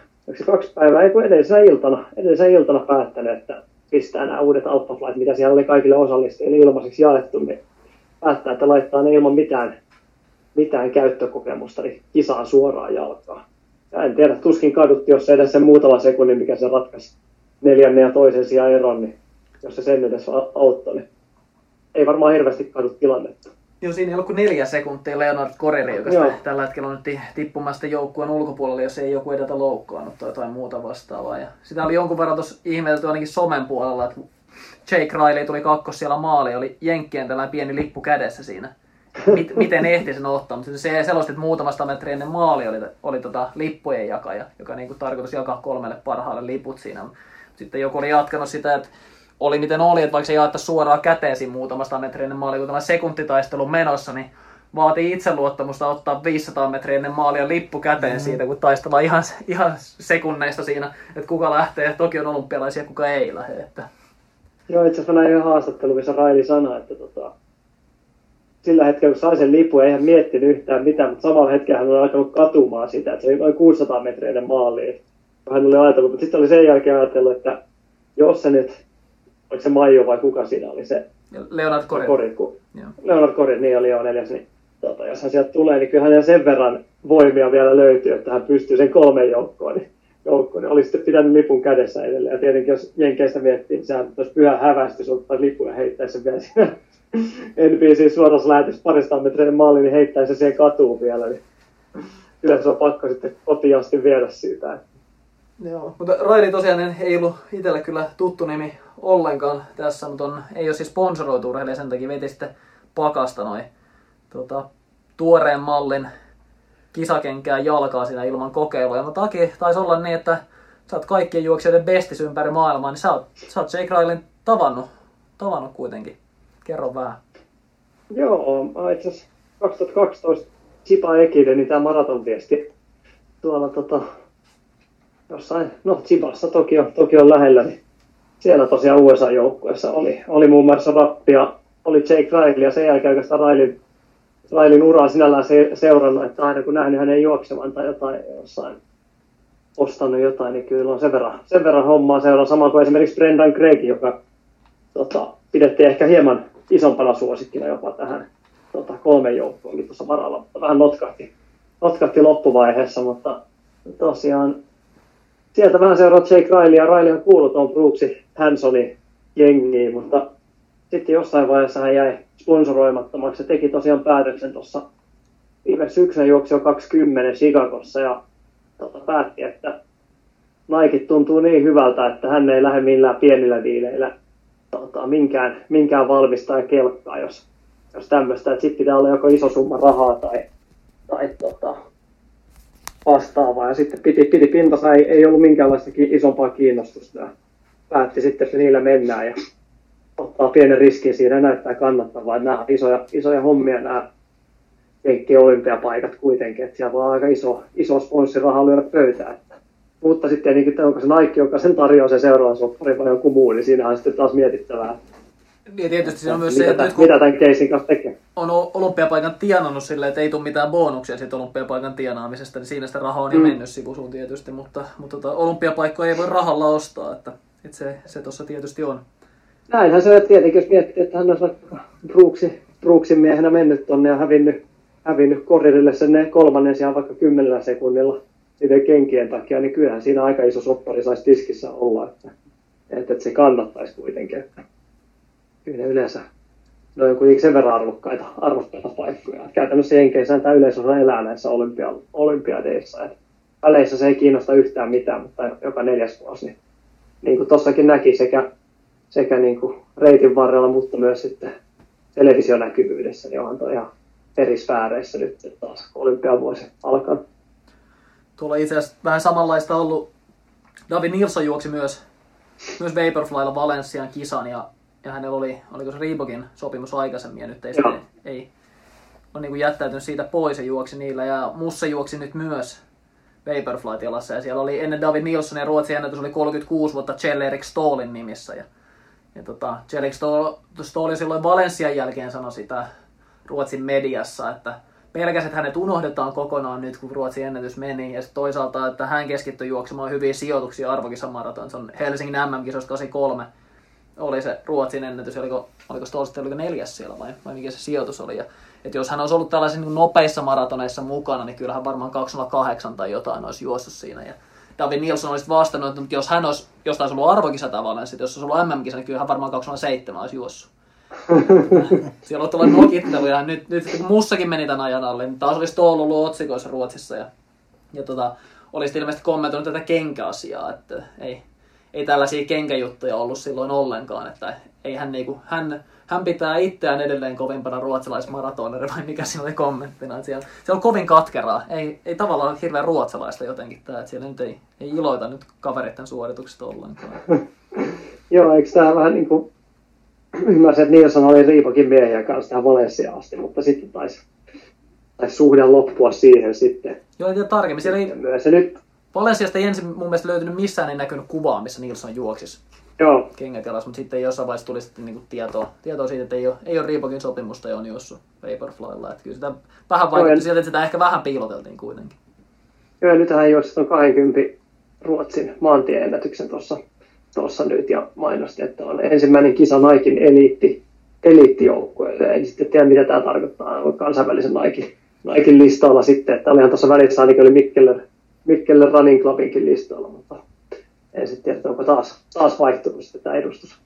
kaksi päivää, ei kun edellisenä iltana, edellisenä iltana päättänyt, että pistää nämä uudet Alpha Flight, mitä siellä oli kaikille osallistujille ilmaiseksi jaettu, niin päättää, että laittaa ne ilman mitään, mitään käyttökokemusta niin kisaan suoraan jalkaan. Ja en tiedä, tuskin kadutti, jos edes sen muutama sekunnin, mikä se ratkaisi neljännen ja toisen sijaan eron, niin jos se sen edes auttoi, niin ei varmaan hirveästi kadu tilannetta. Joo, siinä ei ollut kuin neljä sekuntia Leonard Koreri, joka Joo. tällä hetkellä on nyt ti- tippumasta joukkueen ulkopuolelle, jos ei joku edetä loukkaannut tai jotain muuta vastaavaa. Ja sitä oli jonkun verran tuossa ihmetelty ainakin somen puolella, että Jake Riley tuli kakkos siellä maali, oli Jenkkien tällainen pieni lippu kädessä siinä. Mit, miten ehti sen ottaa, mutta se selosti, että muutamasta metriä ennen maali oli, oli tota lippujen jakaja, joka niin kuin tarkoitus jakaa kolmelle parhaalle liput siinä. Sitten joku oli jatkanut sitä, että oli miten oli, että vaikka se jaettaisiin suoraan käteen siinä muutamasta metriä ennen maalia, kun tämä sekuntitaistelu menossa, niin vaatii itseluottamusta ottaa 500 metriä ennen maalia lippu käteen mm. siitä, kun taistellaan ihan, ihan sekunneista siinä, että kuka lähtee Tokion olympialaisia ja kuka ei lähde. Että Joo, itse asiassa näin yhden haastattelun, missä Raili sanoi, että tota, sillä hetkellä, kun sai sen lipun, ei hän miettinyt yhtään mitään, mutta samalla hetkellä hän oli alkanut katumaan sitä, että se oli noin 600 metriä maaliin. Hän oli ajatellut, mutta sitten oli sen jälkeen ajatellut, että jos se nyt, oliko se Maijo vai kuka siinä oli se Leonard Corin. Korin, kun Joo. Leonard Korin, niin oli joo neljäs, niin tota, jos hän sieltä tulee, niin kyllä hänellä sen verran voimia vielä löytyy, että hän pystyy sen kolmen joukkoon, niin, joukkoon, niin oli sitten pitänyt lipun kädessä edelleen. Ja tietenkin jos Jenkeistä miettii, niin sehän olisi pyhä hävästi, jos ottaa lipun ja heittäisi sen vielä siinä NBC suorassa lähetys parista metrin maali, niin heittäisi se siihen katuun vielä. Niin yleensä on pakko sitten kotiin asti viedä siitä. Joo, mutta Raili tosiaan ei ollut itselle kyllä tuttu nimi ollenkaan tässä, mutta on, ei ole siis sponsoroitu urheilija, sen takia veti sitten pakasta noin tota, tuoreen mallin kisakenkää jalkaa siinä ilman kokeilua. Mutta Aki taisi olla niin, että sä oot kaikkien juoksijoiden bestis ympäri maailmaa, niin sä oot, sä oot Jake Railin tavannut, tavannut kuitenkin. Kerro vähän. Joo, mä itse asiassa 2012 Chipa Ekiden, niin tämä maraton viesti tuolla tota, jossain, no Chipassa Tokio, Tokion lähellä, niin siellä tosiaan USA-joukkueessa oli, oli muun muassa rappia, oli Jake Riley ja sen jälkeen oikeastaan Railin, Railin uraa sinällään se, seurannut, että aina kun nähnyt hänen juoksevan tai jotain jossain ostanut jotain, niin kyllä on sen verran, sen verran hommaa seuraa. Sama kuin esimerkiksi Brendan Craig, joka tota, pidettiin ehkä hieman isompana suosikkina jopa tähän tota, kolmen joukkoonkin tuossa varalla, vähän notkahti, notkahti loppuvaiheessa, mutta tosiaan sieltä vähän seuraa Jake Riley, ja Riley on kuullut Tom Brooksin Hansonin jengiin, mutta sitten jossain vaiheessa hän jäi sponsoroimattomaksi ja teki tosiaan päätöksen tuossa viime syksynä juoksi jo 20 Chicagossa ja tota, päätti, että Nike tuntuu niin hyvältä, että hän ei lähde millään pienillä diileillä tota, minkään, minkään valmistaja kelkkaa, jos, jos tämmöistä, sitten pitää olla joko iso summa rahaa tai, tai tota, vastaavaa. Ja sitten piti, piti pintansa, ei, ei ollut minkäänlaista isompaa kiinnostusta. Ja päätti sitten, että niillä mennään ja ottaa pienen riskin siinä näyttää kannattavaa. Nämä on isoja, isoja hommia nämä Jenkki olympiapaikat kuitenkin, että siellä voi aika iso, iso sponssiraha lyödä pöytään. Mutta sitten tietenkin, onko se Nike, joka sen tarjoaa se seuraavan soppari vai joku muu, niin siinä on sitten taas mietittävää. Ja tietysti siinä on myös mitä, se, että tämän, nyt kun mitä tämän keisin kanssa tekee. on olympiapaikan tienannut silleen, että ei tule mitään bonuksia siitä olympiapaikan tienaamisesta, niin siinä sitä rahaa on jo Mm. mennyt sivusuun tietysti, mutta, mutta tota, olympiapaikkoja ei voi rahalla ostaa, että, että se, se tuossa tietysti on. Näinhän se on tietenkin, jos miettii, että hän vaikka Brooksin, Brooksin miehenä mennyt tonne ja hävinnyt, hävinnyt korirille sen ne kolmannen sijaan vaikka kymmenellä sekunnilla niiden kenkien takia, niin kyllähän siinä aika iso soppari saisi tiskissä olla, että, että, että se kannattaisi kuitenkin. Kyllä yleensä ne on kuitenkin sen verran arvokkaita, arvokkaita paikkoja. Käytännössä Jenkeissä tämä yleisössä elää näissä olympia, olympiadeissa. Että väleissä se ei kiinnosta yhtään mitään, mutta joka neljäs vuosi, niin, niin kuin tuossakin näki sekä sekä niin kuin reitin varrella, mutta myös sitten televisionäkyvyydessä, niin onhan toi ihan eri sfääreissä nyt taas olympiavuosi alkaa. Tuolla itse asiassa vähän samanlaista ollut. David Nilsson juoksi myös, myös Vaporflylla Valenssian kisan ja, ja hänellä oli, oliko se Reebokin sopimus aikaisemmin ja nyt ei, sitten, ei on niin kuin jättäytynyt siitä pois ja juoksi niillä ja Musse juoksi nyt myös Vaporfly-tilassa ja siellä oli ennen David Nilsson ja Ruotsin ennätys oli 36 vuotta Kjell-Erik Ståhlin nimissä ja, ja tota, Kjell-Erik Ståhl- Ståhlin silloin Valenssian jälkeen sanoi sitä Ruotsin mediassa, että pelkäs, että hänet unohdetaan kokonaan nyt, kun Ruotsin ennätys meni. Ja sitten toisaalta, että hän keskittyi juoksemaan hyviä sijoituksia arvokisamaraton. Se on Helsingin MM-kisoista 83 oli se Ruotsin ennätys, oliko, oliko Ståhl sitten oliko neljäs siellä vai, vai mikä se sijoitus oli. Ja, että jos hän olisi ollut tällaisissa niin nopeissa maratoneissa mukana, niin kyllähän varmaan 208 tai jotain olisi juossut siinä. Ja David Nilsson olisi vastannut, että mutta jos hän olisi, jos taisi ollut arvokisa tavallaan, sitten jos olisi ollut MM-kisa, niin kyllähän varmaan 207 olisi juossut. Siellä on tullut nokitteluja. Nyt, nyt kun mussakin meni tämän ajan alle, niin taas olisi Stoll ollut otsikoissa Ruotsissa. Ja, ja tota, olisi ilmeisesti kommentoinut tätä kenkäasiaa, että ei, ei tällaisia kenkäjuttuja ollut silloin ollenkaan. Että ei hän, niinku, hän, hän pitää itseään edelleen kovimpana ruotsalaismaratoneri, vai mikä siinä oli kommenttina. Että siellä, siellä on kovin katkeraa. Ei, ei tavallaan ole hirveän ruotsalaista jotenkin tämä, että siellä nyt ei, ei iloita nyt kavereiden suorituksista ollenkaan. Joo, eikö tämä vähän niin kuin, ymmärsin, että Nilsson oli Riipakin miehiä kanssa tähän Valenssiaan asti, mutta sitten taisi, taisi suhde loppua siihen sitten. Joo, ja tarkemmin. Siellä ei, se nyt, Valensiasta ei ensin mun mielestä löytynyt missään ei näkynyt kuvaa, missä Nilsson juoksisi. Joo, kengät jalassa, mutta sitten jossain vaiheessa tuli sitten niinku tietoa, tietoa siitä, että ei ole, ei ole Reebokin sopimusta jo juossut Vaporflylla. Että kyllä sitä vähän vaikutti sieltä, että sitä ehkä vähän piiloteltiin kuitenkin. Joo, ja nythän juoksi tuon 20 Ruotsin maantieennätyksen tuossa tuossa nyt ja mainosti, että on ensimmäinen kisa Naikin eliitti, eliittijoukkueelle. En sitten tiedä, mitä tämä tarkoittaa on kansainvälisen Naikin, Naikin listalla sitten. Että olihan tuossa välissä ainakin oli Mikkeller, Mikkeller Running Clubinkin listalla, mutta en sitten tiedä, onko taas, taas vaihtunut tämä edustus,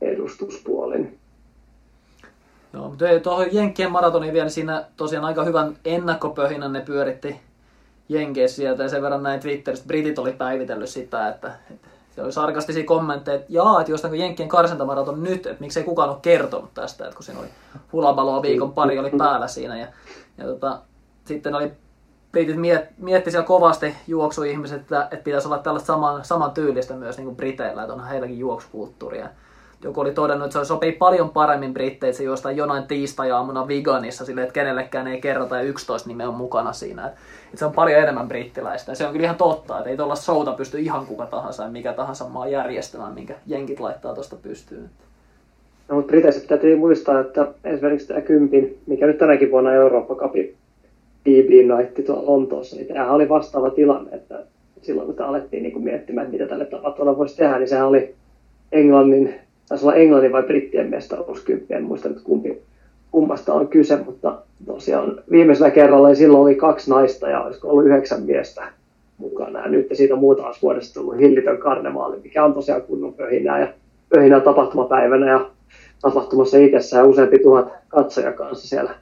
edustuspuoli. niin Joo, mutta tuohon Jenkkien maratoniin vielä siinä tosiaan aika hyvän ennakkopöhinän ne pyöritti Jenkeissä sieltä ja sen verran näin Twitterissä, Britit oli päivitellyt sitä, että, että se oli sarkastisia kommentteja, että jaa, että jostain kun Jenkkien karsintamaraton nyt, että miksei kukaan ole kertonut tästä, että kun siinä oli hulabaloa viikon pari oli päällä siinä ja, ja tota, sitten oli Britit miet, mietti siellä kovasti juoksuihmiset, että, että pitäisi olla tällaista saman, saman tyylistä myös niin kuin Briteillä, että onhan heilläkin juoksukulttuuria. Joku oli todennut, että se sopii paljon paremmin Britteille, että se juostaan jonain tiistai-aamuna Viganissa silleen, että kenellekään ei kerrota ja 11 nimeä on mukana siinä. Että, että se on paljon enemmän brittiläistä. Ja se on kyllä ihan totta, että ei tuolla showta pysty ihan kuka tahansa ja mikä tahansa maa järjestämään, minkä jenkit laittaa tuosta pystyyn. No, mutta Briteissä täytyy muistaa, että esimerkiksi tämä kympin, mikä nyt tänäkin vuonna Eurooppa Cupin BB Night Lontoossa, niin tämähän oli vastaava tilanne, että silloin kun alettiin niin kuin miettimään, että mitä tälle tapahtumalla voisi tehdä, niin sehän oli Englannin, taisi olla Englannin vai Brittien mestaruuskymppi, en muista nyt kumpi, kummasta on kyse, mutta tosiaan viimeisellä kerralla niin silloin oli kaksi naista ja olisiko ollut yhdeksän miestä mukana. Ja nyt siitä on muutamassa vuodessa tullut hillitön karnevaali, mikä on tosiaan kunnon pöhinää ja pöhinää tapahtumapäivänä ja tapahtumassa itsessä ja useampi tuhat katsoja kanssa siellä.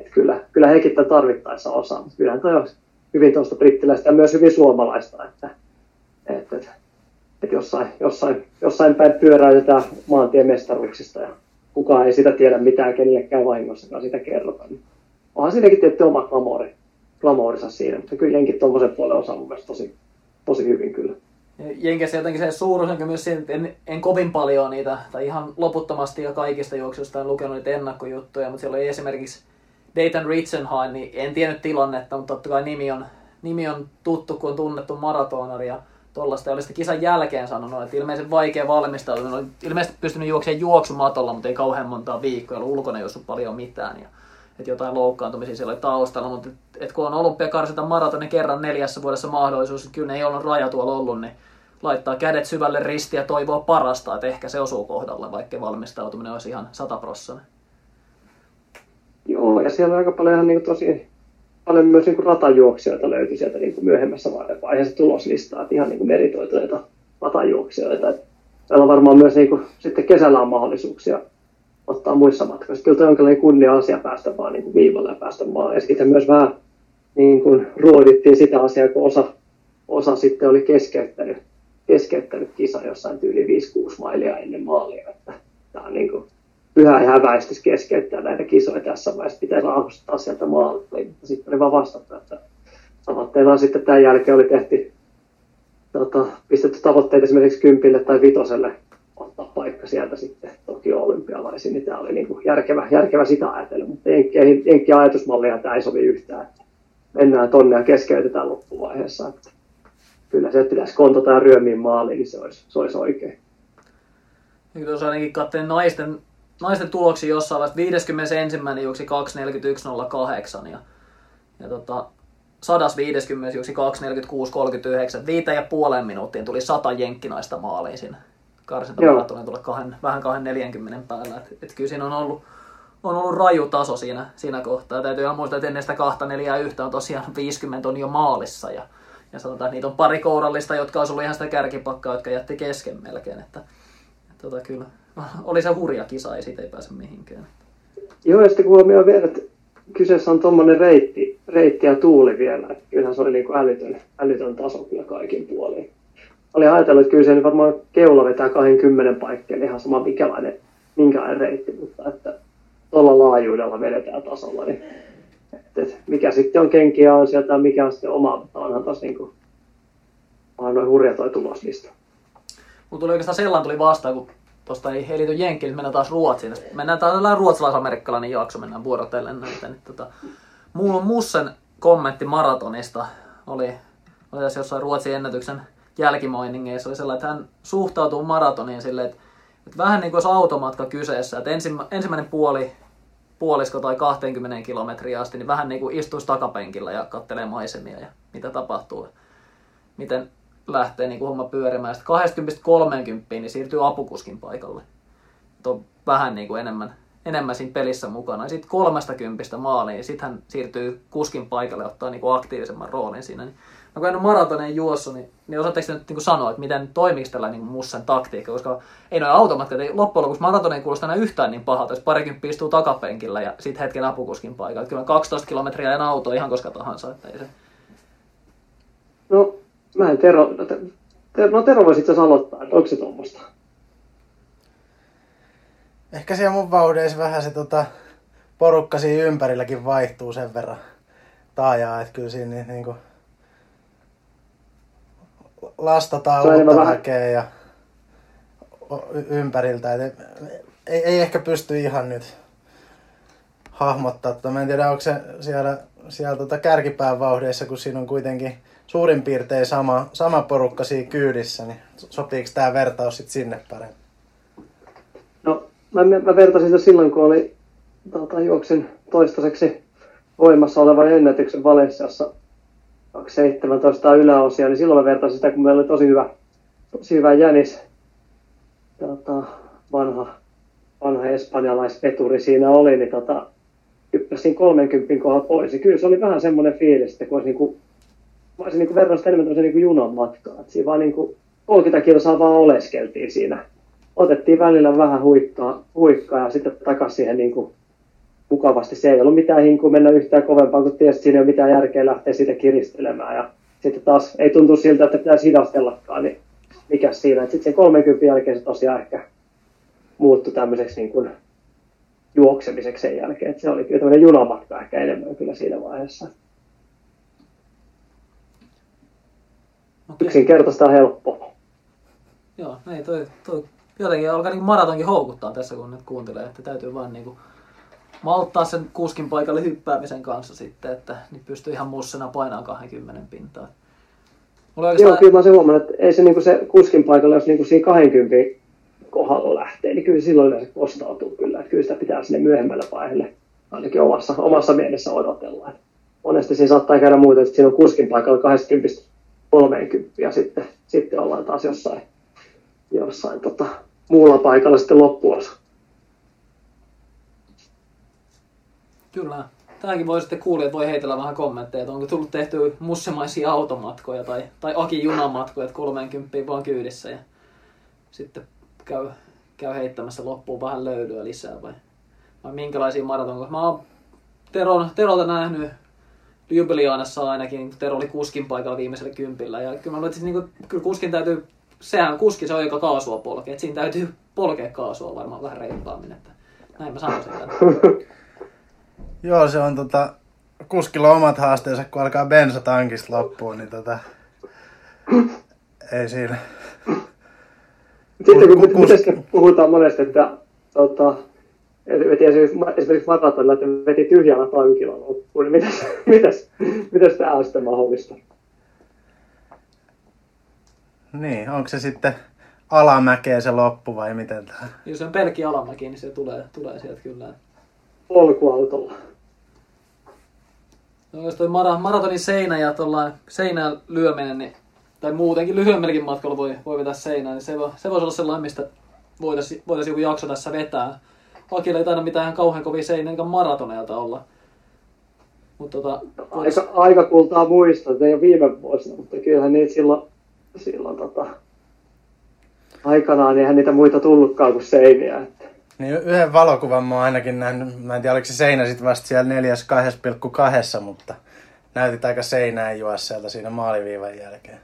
Et kyllä, kyllä hekin tämän tarvittaessa osaa, mutta kyllähän toi on hyvin tuosta brittiläistä ja myös hyvin suomalaista, että, että, että, että jossain, jossain, jossain päin pyöräytetään maantiemestaruuksista ja kukaan ei sitä tiedä mitään kenellekään vahingossakaan sitä kerrota. Niin onhan siinäkin tietty oma glamouri, glamourinsa siinä, mutta kyllä jenkin tuommoisen puolen osaa mun mielestä tosi, tosi hyvin kyllä. Jenkeissä jotenkin se suuruus myös siinä, että en, en, kovin paljon niitä, tai ihan loputtomasti ja kaikista juoksuista en lukenut niitä ennakkojuttuja, mutta siellä oli esimerkiksi Dayton Ritzenhain, niin en tiennyt tilannetta, mutta totta kai nimi on, nimi on tuttu, kun on tunnettu maratonari ja tuollaista. Ja oli sitten kisan jälkeen sanonut, että ilmeisesti vaikea valmistautua. Oli ilmeisesti pystynyt juoksemaan juoksumatolla, mutta ei kauhean montaa viikkoa. Ollut ulkona juossut paljon mitään. Ja, että jotain loukkaantumisia siellä oli taustalla, mutta et, et kun on olympiakarsita maratonin kerran neljässä vuodessa mahdollisuus, että kyllä ne ei ollut raja tuolla ollut, niin laittaa kädet syvälle ristiin ja toivoo parasta, että ehkä se osuu kohdalle, vaikka valmistautuminen olisi ihan sataprossainen. Siellä aika paljon ihan niin kuin tosi paljon myös niin kuin ratajuoksijoita löytyi sieltä niin kuin myöhemmässä vaiheessa tuloslistaa, että ihan niin kuin meritoituneita ratajuoksijoita. Että siellä on varmaan myös niin kuin, sitten kesällä on mahdollisuuksia ottaa muissa matkoissa. Kyllä on jonkinlainen kunnia asia päästä vaan niin kuin viivalle ja päästä maan. Ja sitten myös vähän niin kuin ruodittiin sitä asiaa, kun osa, osa sitten oli keskeyttänyt, keskeyttänyt kisa jossain tyyli 5-6 mailia ennen maalia. Että tämä on niin kuin, pyhä ja häväistys keskeyttää näitä kisoja tässä vaiheessa, pitää rauhoittaa sieltä. Mutta sitten oli vaan vastattu, että tavoitteena sitten tämän jälkeen oli tehty, tota, pistetty tavoitteet esimerkiksi kympille tai vitoselle ottaa paikka sieltä sitten Tokio olympialaisiin, niin tämä oli niin kuin järkevä, järkevä sitä ajatella, mutta Jenkkien ajatusmallia tämä ei sovi yhtään. Mennään tonne ja keskeytetään loppuvaiheessa. Että kyllä se, että pitäisi kontata ja ryömiin maaliin, niin se olisi, se olisi oikein. Niin tuossa ainakin katsoin naisten, naisten tuloksia jossain vaiheessa 51. juoksi 2.41.08 ja, ja tota, 150 juoksi 2.46.39. Viitä ja puolen minuuttiin tuli 100 jenkkinaista maaliin siinä karsintamaratonin tulla kahden, vähän 2.40 päällä. Et, et kyllä siinä on ollut, on ollut raju taso siinä, siinä kohtaa. Täytyy ihan muistaa, että ennen sitä 2.41 on tosiaan 50 on jo maalissa. Ja, ja sanotaan, että niitä on pari kourallista, jotka olisi ollut ihan sitä kärkipakkaa, jotka jätti kesken melkein. Että, että tota, kyllä, oli se hurja kisa, ei siitä ei pääse mihinkään. Joo, ja sitten kun huomioon vielä, että kyseessä on tuommoinen reitti, reitti ja tuuli vielä, että kyllähän se oli niin kuin älytön, älytön taso kyllä kaikin puolin. Oli ajatellut, että kyllä se varmaan keula vetää 20 paikkeille ihan sama minkälainen, minkälainen reitti, mutta että tuolla laajuudella vedetään tasolla, niin että, että mikä sitten on kenkiä on sieltä mikä on sitten oma, mutta onhan taas niin kuin, onhan noin hurja toi tuloslista. Mutta tuli oikeastaan sellainen tuli vastaan, kun tuosta ei, ei liity Jenkkiin, mennään taas Ruotsiin. Mennään tällainen ruotsalais-amerikkalainen jakso, mennään vuorotellen näitä. Niin, tota, mulla on Mussen kommentti maratonista oli, oli tässä jossain Ruotsin ennätyksen jälkimoiningeissa oli sellainen, että hän suhtautuu maratoniin silleen, että, että vähän niin kuin olisi automatka kyseessä, että ensimmä, ensimmäinen puoli, puolisko tai 20 kilometriä asti, niin vähän niin kuin istuisi takapenkillä ja kattelee maisemia ja mitä tapahtuu. Miten lähtee niin kuin homma pyörimään. Sitten 20-30 niin siirtyy apukuskin paikalle. On vähän niin kuin enemmän, enemmän siinä pelissä mukana. Sitten 30 maaliin, niin sitten hän siirtyy kuskin paikalle ja ottaa niin kuin aktiivisemman roolin siinä. Niin, no kun en ole maratoneen juossut, niin, niin osaatteko nyt niin kuin sanoa, että miten toimiksi tällä niin mussan taktiikka, koska ei noin automatkat, ei loppujen lopuksi maratoneen kuulosta enää yhtään niin pahalta, jos parikymppi istuu takapenkillä ja sitten hetken apukuskin paikalla. Kyllä 12 kilometriä en auto ihan koska tahansa, että ei se... No, mä en Tero, no, te, no Tero voisi itse aloittaa, että onko se tuommoista? Ehkä siellä mun vauhdeissa vähän se tota, porukka siinä ympärilläkin vaihtuu sen verran taajaa, että kyllä siinä niin, niin kuin, lastataan uutta väkeä ja ympäriltä. Et ei, ei, ehkä pysty ihan nyt hahmottaa. Tota, Mä en tiedä, onko se siellä, siellä tota kärkipään vauhdeissa, kun siinä on kuitenkin suurin piirtein sama, sama porukka siinä kyydissä, niin sopiiko tämä vertaus sitten sinne paremmin? No, mä, mä vertasin sitä silloin, kun oli tota, juoksin toistaiseksi voimassa olevan ennätyksen Valenssiassa 217 yläosia, niin silloin mä vertasin sitä, kun meillä oli tosi hyvä, tosi hyvä jänis, tota, vanha, vanha espanjalaisveturi siinä oli, niin tota, hyppäsin 30 kohdalla pois. Ja kyllä se oli vähän semmoinen fiilis, että kun olisi niinku, mä olisin niinku verrannut sitä enemmän tämmöisen niinku junan matkaan. Että siinä vaan niinku 30 kilsaa vaan oleskeltiin siinä. Otettiin välillä vähän huikkaa, huikkaa ja sitten takaisin siihen niinku mukavasti. Se ei ollut mitään hinkua mennä yhtään kovempaa, kun tiesi, että siinä ei ole mitään järkeä lähteä siitä kiristelemään. Ja sitten taas ei tuntu siltä, että pitäisi hidastellakaan, niin mikä siinä. Sitten sen 30 jälkeen se tosiaan ehkä muuttui tämmöiseksi niin kuin juoksemiseksi sen jälkeen. Että se oli kyllä tämmöinen junamatka ehkä enemmän kyllä siinä vaiheessa. Okei. Yksinkertaista ja helppoa. Joo, ei toi, toi jotenkin alkaa niin maratonkin houkuttaa tässä, kun nyt kuuntelee, että täytyy vaan niin kuin malttaa sen kuskin paikalle hyppäämisen kanssa sitten, että niin pystyy ihan mussena painaa 20 pintaa. Mulla Joo, oikeastaan, kyllä mä sen huomannut, että ei se, niin se kuskin paikalla, jos niin siinä 20 kohdalla lähtee, niin kyllä silloin yleensä kostautuu kyllä. Että kyllä sitä pitää sinne myöhemmällä vaiheelle ainakin omassa, omassa mielessä odotella. Monesti siinä saattaa käydä muuta, että siinä on kuskin paikalla 20 30 ja sitten, sitten ollaan taas jossain, jossain tota, muulla paikalla sitten loppuosa. kyllä. Tämäkin voi sitten kuulijat voi heitellä vähän kommentteja, että onko tullut tehty mussemaisia automatkoja tai, tai Aki junamatkoja, että 30 vaan kyydissä ja sitten käy, käy heittämässä loppuun vähän löylyä lisää vai, vai minkälaisia maratonkoja. Mä oon Terolta nähnyt Ljubeljanassa ainakin, kun Tero oli kuskin paikalla viimeisellä kympillä. Ja kyllä mä luulen, että siis niinku, kyllä kuskin täytyy, sehän kuski se on joka kaasua polkee, että siinä täytyy polkea kaasua varmaan vähän reippaammin, että näin mä sanoisin. Että. Joo, se on tota, kuskilla on omat haasteensa, kun alkaa bensa tankista loppuun, niin tota, ei siinä. Sitten kun Ku- ku- miten puhutaan monesti, että tota, että veti esimerkiksi esimerkiksi maratonilla, että veti tyhjällä tankilla loppuun, niin mitäs, mitäs, mitäs tämä on sitten mahdollista? Niin, onko se sitten alamäkeä se loppu vai miten tää? Jos se on pelkki alamäki, niin se tulee, tulee sieltä kyllä. Polkuautolla. No, jos toi mara, maratonin seinä ja seinään lyöminen, niin, tai muutenkin lyhyemmälläkin matkalla voi, voi vetää seinään, niin se, voi, se voisi olla sellainen, mistä voitaisiin voitais joku jakso tässä vetää. Akilla ei taida mitään ihan kauhean kovia seinä eikä maratoneilta olla. Mutta tota, voitais- Aika, aika kultaa muistaa, että ei ole viime vuosina, mutta kyllähän niitä silloin, silloin tota, aikanaan eihän niitä muita tullutkaan kuin seiniä. Että Niin yhden valokuvan mä oon ainakin nähnyt, mä en tiedä oliko se seinä sitten vasta siellä neljäs 2,2, mutta näytit aika seinään juosseelta siinä maaliviivan jälkeen.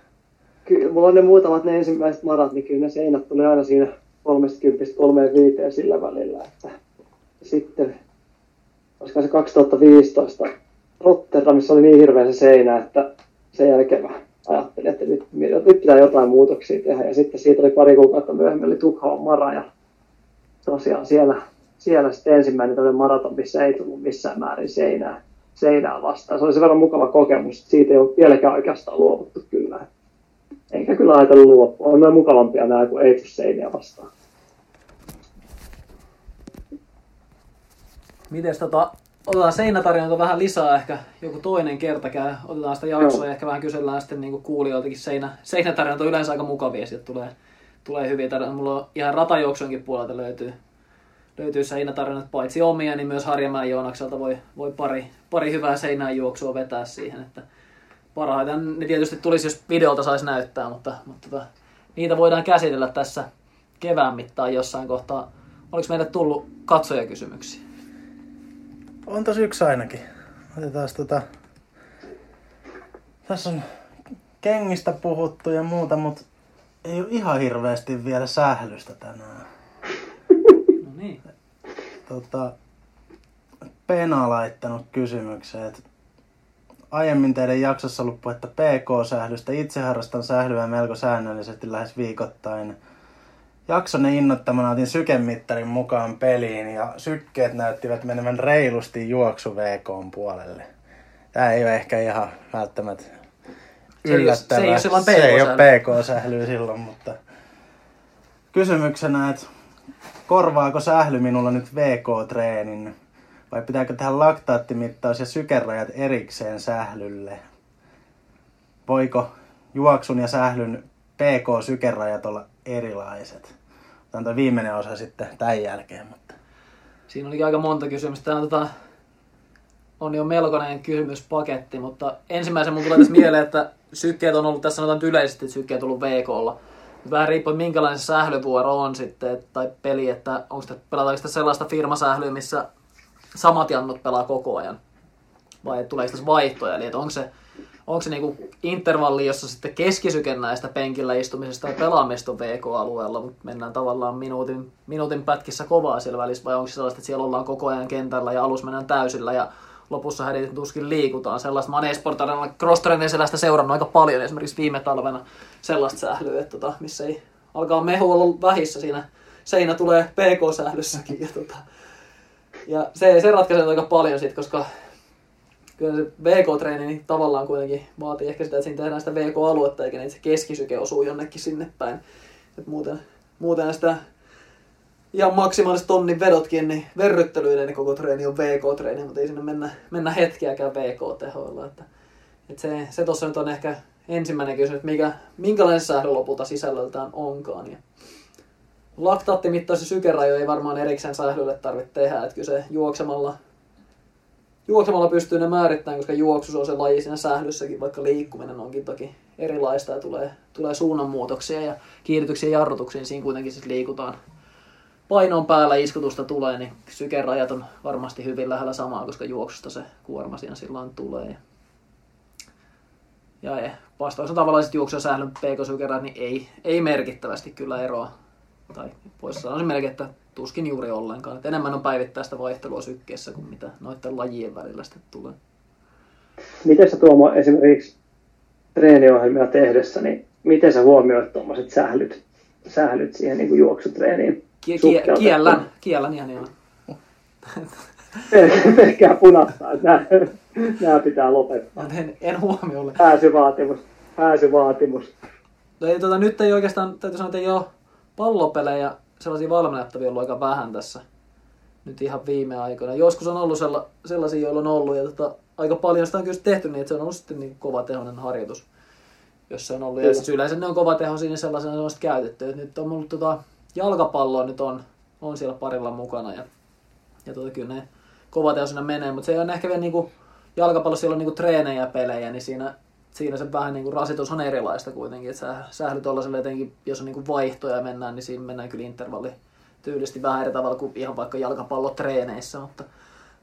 kyllä mulla on ne muutamat ne ensimmäiset marat, niin kyllä ne seinät tuli aina siinä 30-35 sillä välillä. Että sitten, olisiko se 2015, Rotterdamissa oli niin hirveä se seinä, että sen jälkeen mä ajattelin, että nyt, nyt pitää jotain muutoksia tehdä. Ja sitten siitä oli pari kuukautta myöhemmin oli Tukholman mara ja tosiaan siellä, siellä sitten ensimmäinen tämmöinen maraton, missä ei tullut missään määrin seinää, seinää vastaan. Se oli sen verran mukava kokemus, että siitä ei ole vieläkään oikeastaan luovuttu kyllä. Eikä kyllä ajatellut luoppua. On mukavampia nämä kuin ei seiniä vastaan. Mites tota, otetaan seinätarjonta vähän lisää ehkä joku toinen kerta käy. Otetaan sitä jaksoa ja ehkä vähän kysellään sitten niinku kuulijoiltakin seinä, seinätarjonta on yleensä aika mukavia, sieltä tulee, tulee hyviä tarjontoja. Mulla on ihan ratajuoksunkin puolelta löytyy, löytyy seinätarjonnat paitsi omia, niin myös Harjamäen Joonakselta voi, voi pari, pari hyvää seinään juoksua vetää siihen, että parhaiten ne tietysti tulisi, jos videolta saisi näyttää, mutta, mutta tota, niitä voidaan käsitellä tässä kevään mittaan jossain kohtaa. Oliko meille tullut katsojakysymyksiä? On tos yksi ainakin. Otetaan tota... Tässä on kengistä puhuttu ja muuta, mutta ei ole ihan hirveästi vielä sählystä tänään. No niin. Tota, Pena laittanut kysymyksen, että aiemmin teidän jaksossa ollut puhetta PK-sählystä. Itse harrastan sählyä melko säännöllisesti lähes viikoittain. Jakson innottamana otin sykemittarin mukaan peliin ja sykkeet näyttivät menevän reilusti juoksu VK puolelle. Tämä ei ole ehkä ihan välttämättä Se ei ole- yllättävää. se ei ole se ei ole PK-sähly. PK-sählyä silloin, mutta kysymyksenä, että korvaako sähly minulla nyt VK-treenin vai pitääkö tehdä laktaattimittaus ja sykerajat erikseen sählylle? Voiko juoksun ja sählyn PK-sykerajat olla erilaiset? Tämä on tuo viimeinen osa sitten tämän jälkeen, mutta Siinä oli aika monta kysymystä. Tämä on, tota, on jo melkoinen kysymyspaketti, mutta ensimmäisen mun tulee tässä mieleen, että sykkeet on ollut, tässä sanotaan yleisesti, että sykkeet on ollut VKlla. Vähän riippuu, minkälainen sählyvuoro on sitten, tai peli, että onko sitä, pelataanko sitä sellaista firmasählyä, missä samat jannut pelaa koko ajan, vai tuleeko tässä vaihtoja, eli että onko se, onko se niinku intervalli, jossa sitten keskisyke näistä penkillä istumisesta ja pelaamista VK-alueella, mutta mennään tavallaan minuutin, minuutin pätkissä kovaa siellä välissä, vai onko se sellaista, että siellä ollaan koko ajan kentällä ja alus mennään täysillä ja lopussa hädit tuskin liikutaan. Sellaista, mä oon cross sellaista seurannut aika paljon, esimerkiksi viime talvena sellaista sählyä, että tota, missä ei alkaa mehu olla vähissä siinä, seinä tulee PK-sählyssäkin. Ja, tota, ja se, se ratkaisee aika paljon sit, koska kyllä se VK-treeni niin tavallaan kuitenkin vaatii ehkä sitä, että siinä tehdään sitä VK-aluetta, eikä niin, se keskisyke osuu jonnekin sinne päin. Et muuten, muuten sitä ihan maksimaaliset tonnin vedotkin, niin verryttelyiden niin koko treeni on VK-treeni, mutta ei sinne mennä, mennä hetkeäkään VK-tehoilla. Että, et se, se tuossa nyt on ehkä ensimmäinen kysymys, mikä, minkälainen sähly lopulta sisällöltään onkaan. Ja laktaattimittaus ja sykerajo ei varmaan erikseen sählylle tarvitse tehdä, että kyllä se juoksemalla, juoksemalla pystyy ne määrittämään, koska juoksu on se laji siinä sählyssäkin, vaikka liikkuminen onkin toki erilaista ja tulee, tulee suunnanmuutoksia ja kiihdytyksiä ja jarrutuksiin, siinä kuitenkin siis liikutaan painon päällä iskutusta tulee, niin sykerajat on varmasti hyvin lähellä samaa, koska juoksusta se kuorma siinä silloin tulee. Ja ei, vastaus on tavallaan juoksu ja sählyn pk niin ei, ei merkittävästi kyllä eroa. Tai voisi sanoa melkein, että tuskin juuri ollenkaan. Et enemmän on päivittäistä vaihtelua sykkeessä kuin mitä noiden lajien välillä sitten tulee. Miten sä Tuomo esimerkiksi treeniohjelmia tehdessä, niin miten sä huomioit tuommoiset sählyt, sählyt siihen niin kuin juoksutreeniin? Kie- kiellän, kiellän ihan ihan. Pelkkää punaista, että nämä, nämä pitää lopettaa. En, en huomiolle. Pääsyvaatimus, pääsyvaatimus. No ei, tota, nyt ei oikeastaan, täytyy sanoa, että ei ole pallopelejä, sellaisia valmennettavia ollut aika vähän tässä. Nyt ihan viime aikoina. Joskus on ollut sella, sellaisia, joilla on ollut, ja tota, aika paljon sitä on kyllä tehty niin, että se on ollut sitten niin kovatehoinen harjoitus. Jos se on ollut, ja Kyllä. siis yleensä ne on kovatehoisia, niin sellaisena se on sitten käytetty. Et nyt on ollut tota, jalkapalloa nyt on, on siellä parilla mukana, ja, ja tota, kyllä ne kovatehoisena menee, mutta se ole ehkä vielä niinku, jalkapallossa siellä on niinku treenejä ja pelejä, niin siinä siinä se vähän niin kuin rasitus on erilaista kuitenkin, että sä sähly etenkin, jos on niin kuin vaihtoja mennään, niin siinä mennään kyllä intervalli tyylisti vähän eri tavalla kuin ihan vaikka jalkapallotreeneissä, mutta,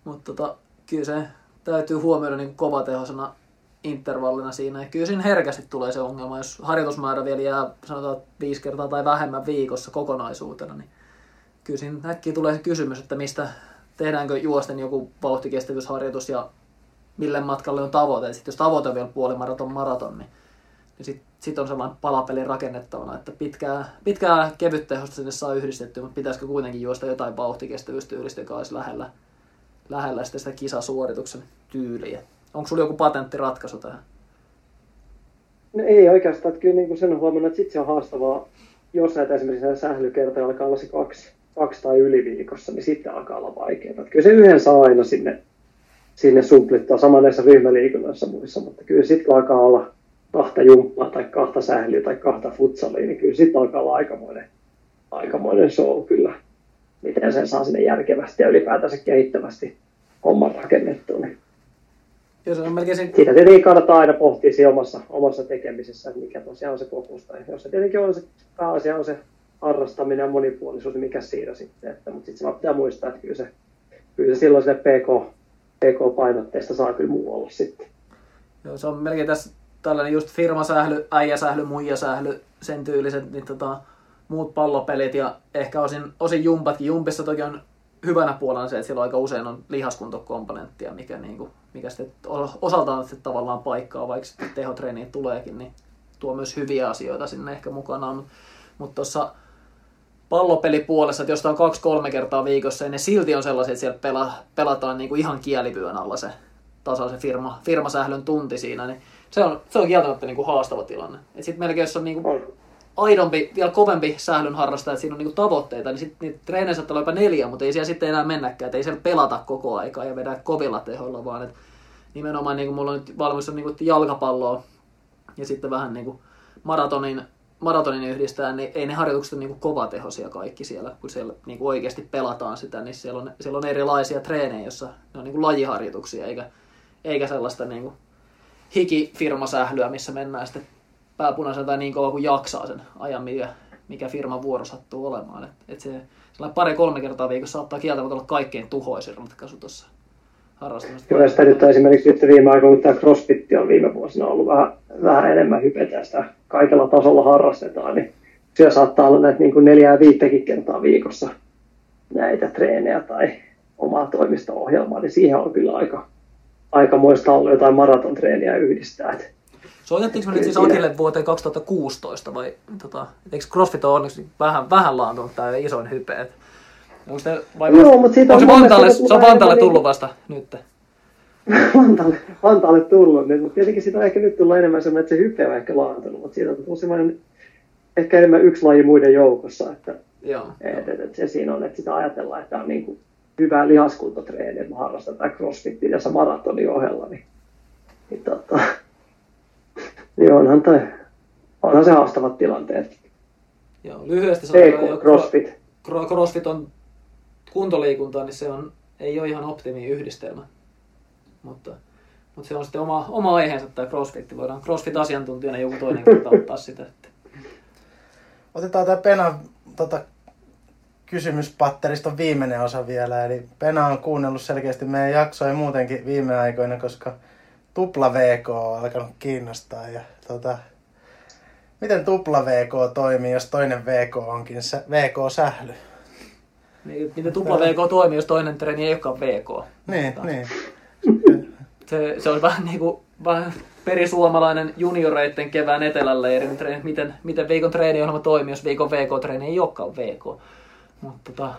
mutta tota, kyllä se täytyy huomioida niin kuin kovatehoisena intervallina siinä. Ja kyllä siinä herkästi tulee se ongelma, jos harjoitusmäärä vielä jää sanotaan viisi kertaa tai vähemmän viikossa kokonaisuutena, niin kyllä siinä äkkiä tulee se kysymys, että mistä tehdäänkö juosten joku vauhtikestävyysharjoitus ja mille matkalle on tavoite. Et sit jos tavoite on vielä puolimaraton maraton, niin, niin sitten sit on sellainen palapeli rakennettavana, että pitkää, pitkää kevyttehosta sinne saa yhdistettyä, mutta pitäisikö kuitenkin juosta jotain vauhtikestävyystyylistä, joka olisi lähellä, lähellä sitten sitä kisasuorituksen tyyliä. Onko sulla joku patenttiratkaisu tähän? No ei oikeastaan, että kyllä niin kuin sen on huomannut, että sitten se on haastavaa, jos näitä esimerkiksi näitä sählykertoja alkaa olla se kaksi, kaksi tai yli viikossa, niin sitten alkaa olla vaikeaa. Kyllä se yhden saa aina sinne, sinne sumplittaa sama näissä ryhmäliikunnassa muissa, mutta kyllä sitten kun alkaa olla kahta jumppaa tai kahta sählyä tai kahta futsalia, niin kyllä sitten alkaa olla aikamoinen, aikamoinen show kyllä, miten sen saa sinne järkevästi ja ylipäätänsä kehittävästi homman rakennettua. Niin Jos on melkein se, sitä tietenkin kannattaa aina pohtia siinä omassa, omassa tekemisessä, että mikä tosiaan on se fokus. Tai jos se tietenkin on se pääasia on se harrastaminen ja monipuolisuus, niin mikä siinä sitten. Että, mutta sitten se pitää muistaa, että kyllä se, kyllä se silloin sille PK, PK-painotteista saa kyllä muu olla sitten. joo, se on melkein tässä tällainen just firmasähly, äijäsähly, muijasähly, sen tyyliset, niin tota, muut pallopelit ja ehkä osin, osin jumpatkin. Jumpissa toki on hyvänä puolena se, että siellä aika usein on lihaskuntokomponenttia, mikä, niinku, mikä sitten osaltaan sitten tavallaan paikkaa, vaikka sitten tehotreeniin tuleekin, niin tuo myös hyviä asioita sinne ehkä mukanaan. Mutta mut tuossa pallopelipuolessa, että jos on kaksi-kolme kertaa viikossa, niin ne silti on sellaisia, että siellä pela, pelataan niinku ihan kielivyön alla se tasaisen firma, firmasählyn tunti siinä, niin se on, se on kieltämättä niinku haastava tilanne. Sitten melkein jos on niinku On. aidompi, vielä kovempi sählyn harrastaja, että siinä on niinku tavoitteita, niin sitten niitä treenejä saattaa olla jopa neljä, mutta ei siellä sitten enää mennäkään, että ei siellä pelata koko aikaa ja vedä kovilla tehoilla, vaan että nimenomaan niin kuin mulla on nyt valmis on niin kuin jalkapalloa ja sitten vähän niin kuin maratonin, maratonin yhdistää, niin ei ne harjoitukset ole niin kovatehoisia kaikki siellä, kun siellä niin kuin oikeasti pelataan sitä, niin siellä on, siellä on erilaisia treenejä, jossa ne on niin kuin lajiharjoituksia, eikä, eikä sellaista niin kuin hikifirmasählyä, missä mennään sitten pääpunaisen tai niin kauan kuin jaksaa sen ajan, mikä, mikä firman vuoro sattuu olemaan. Et, et se pari-kolme kertaa viikossa saattaa kieltämättä olla kaikkein tuhoisin ratkaisu tuossa harrastamisessa. Kyllä sitä nyt esimerkiksi nyt viime aikoina, kun tämä CrossFit on viime vuosina ollut vähän, vähän enemmän hypetä sitä kaikella tasolla harrastetaan, niin siellä saattaa olla näitä niin kuin neljää viittäkin kertaa viikossa näitä treenejä tai omaa toimisto-ohjelmaa, niin siihen on kyllä aika, aikamoista ollut jotain maratontreeniä yhdistää. Et Soitettiinko me nyt siis Akille vuoteen 2016 vai tota, eikö CrossFit ole onneksi vähän, vähän laantunut tämä isoin hype? Onko se, vai Joo, mutta siitä se on mun Vantaalle, se on Vantaalle tullut vasta nyt? Vantaalle, Vantaalle tullut nyt, mutta tietenkin siitä on ehkä nyt tullut enemmän semmoinen, että se hype on ehkä laantunut, mutta siitä on tullut semmoinen ehkä enemmän yksi laji muiden joukossa, että, Joo. että, että, että se siinä on, että sitä ajatellaan, että on niin kuin hyvä lihaskuntotreeni, että me harrastetaan crossfitin tässä maratonin ohella, niin, niin, tota, niin onhan, toi, onhan se haastavat tilanteet. Joo, lyhyesti sanotaan, jo crossfit. Cro- CrossFit on kuntoliikuntaa, niin se on, ei ole ihan optimi yhdistelmä. Mutta, mutta se on sitten oma, oma aiheensa tämä CrossFit. Voidaan CrossFit-asiantuntijana joku toinen kerta ottaa sitä. Että. Otetaan tämä Pena tota, kysymyspatteriston viimeinen osa vielä. Eli Pena on kuunnellut selkeästi meidän jaksoja muutenkin viime aikoina, koska tupla VK on alkanut kiinnostaa. Ja, tota, miten tupla VK toimii, jos toinen VK onkin sä- VK-sähly? Niin, Miten tupla VK toimii, jos toinen treeni ei olekaan VK? Niin, niin. Se, se on vähän niin kuin perisuomalainen junioreiden kevään etelänleirin treeni, miten, miten viikon treeniohjelma toimii, jos viikon VK-treeni ei olekaan VK. Mutta tota,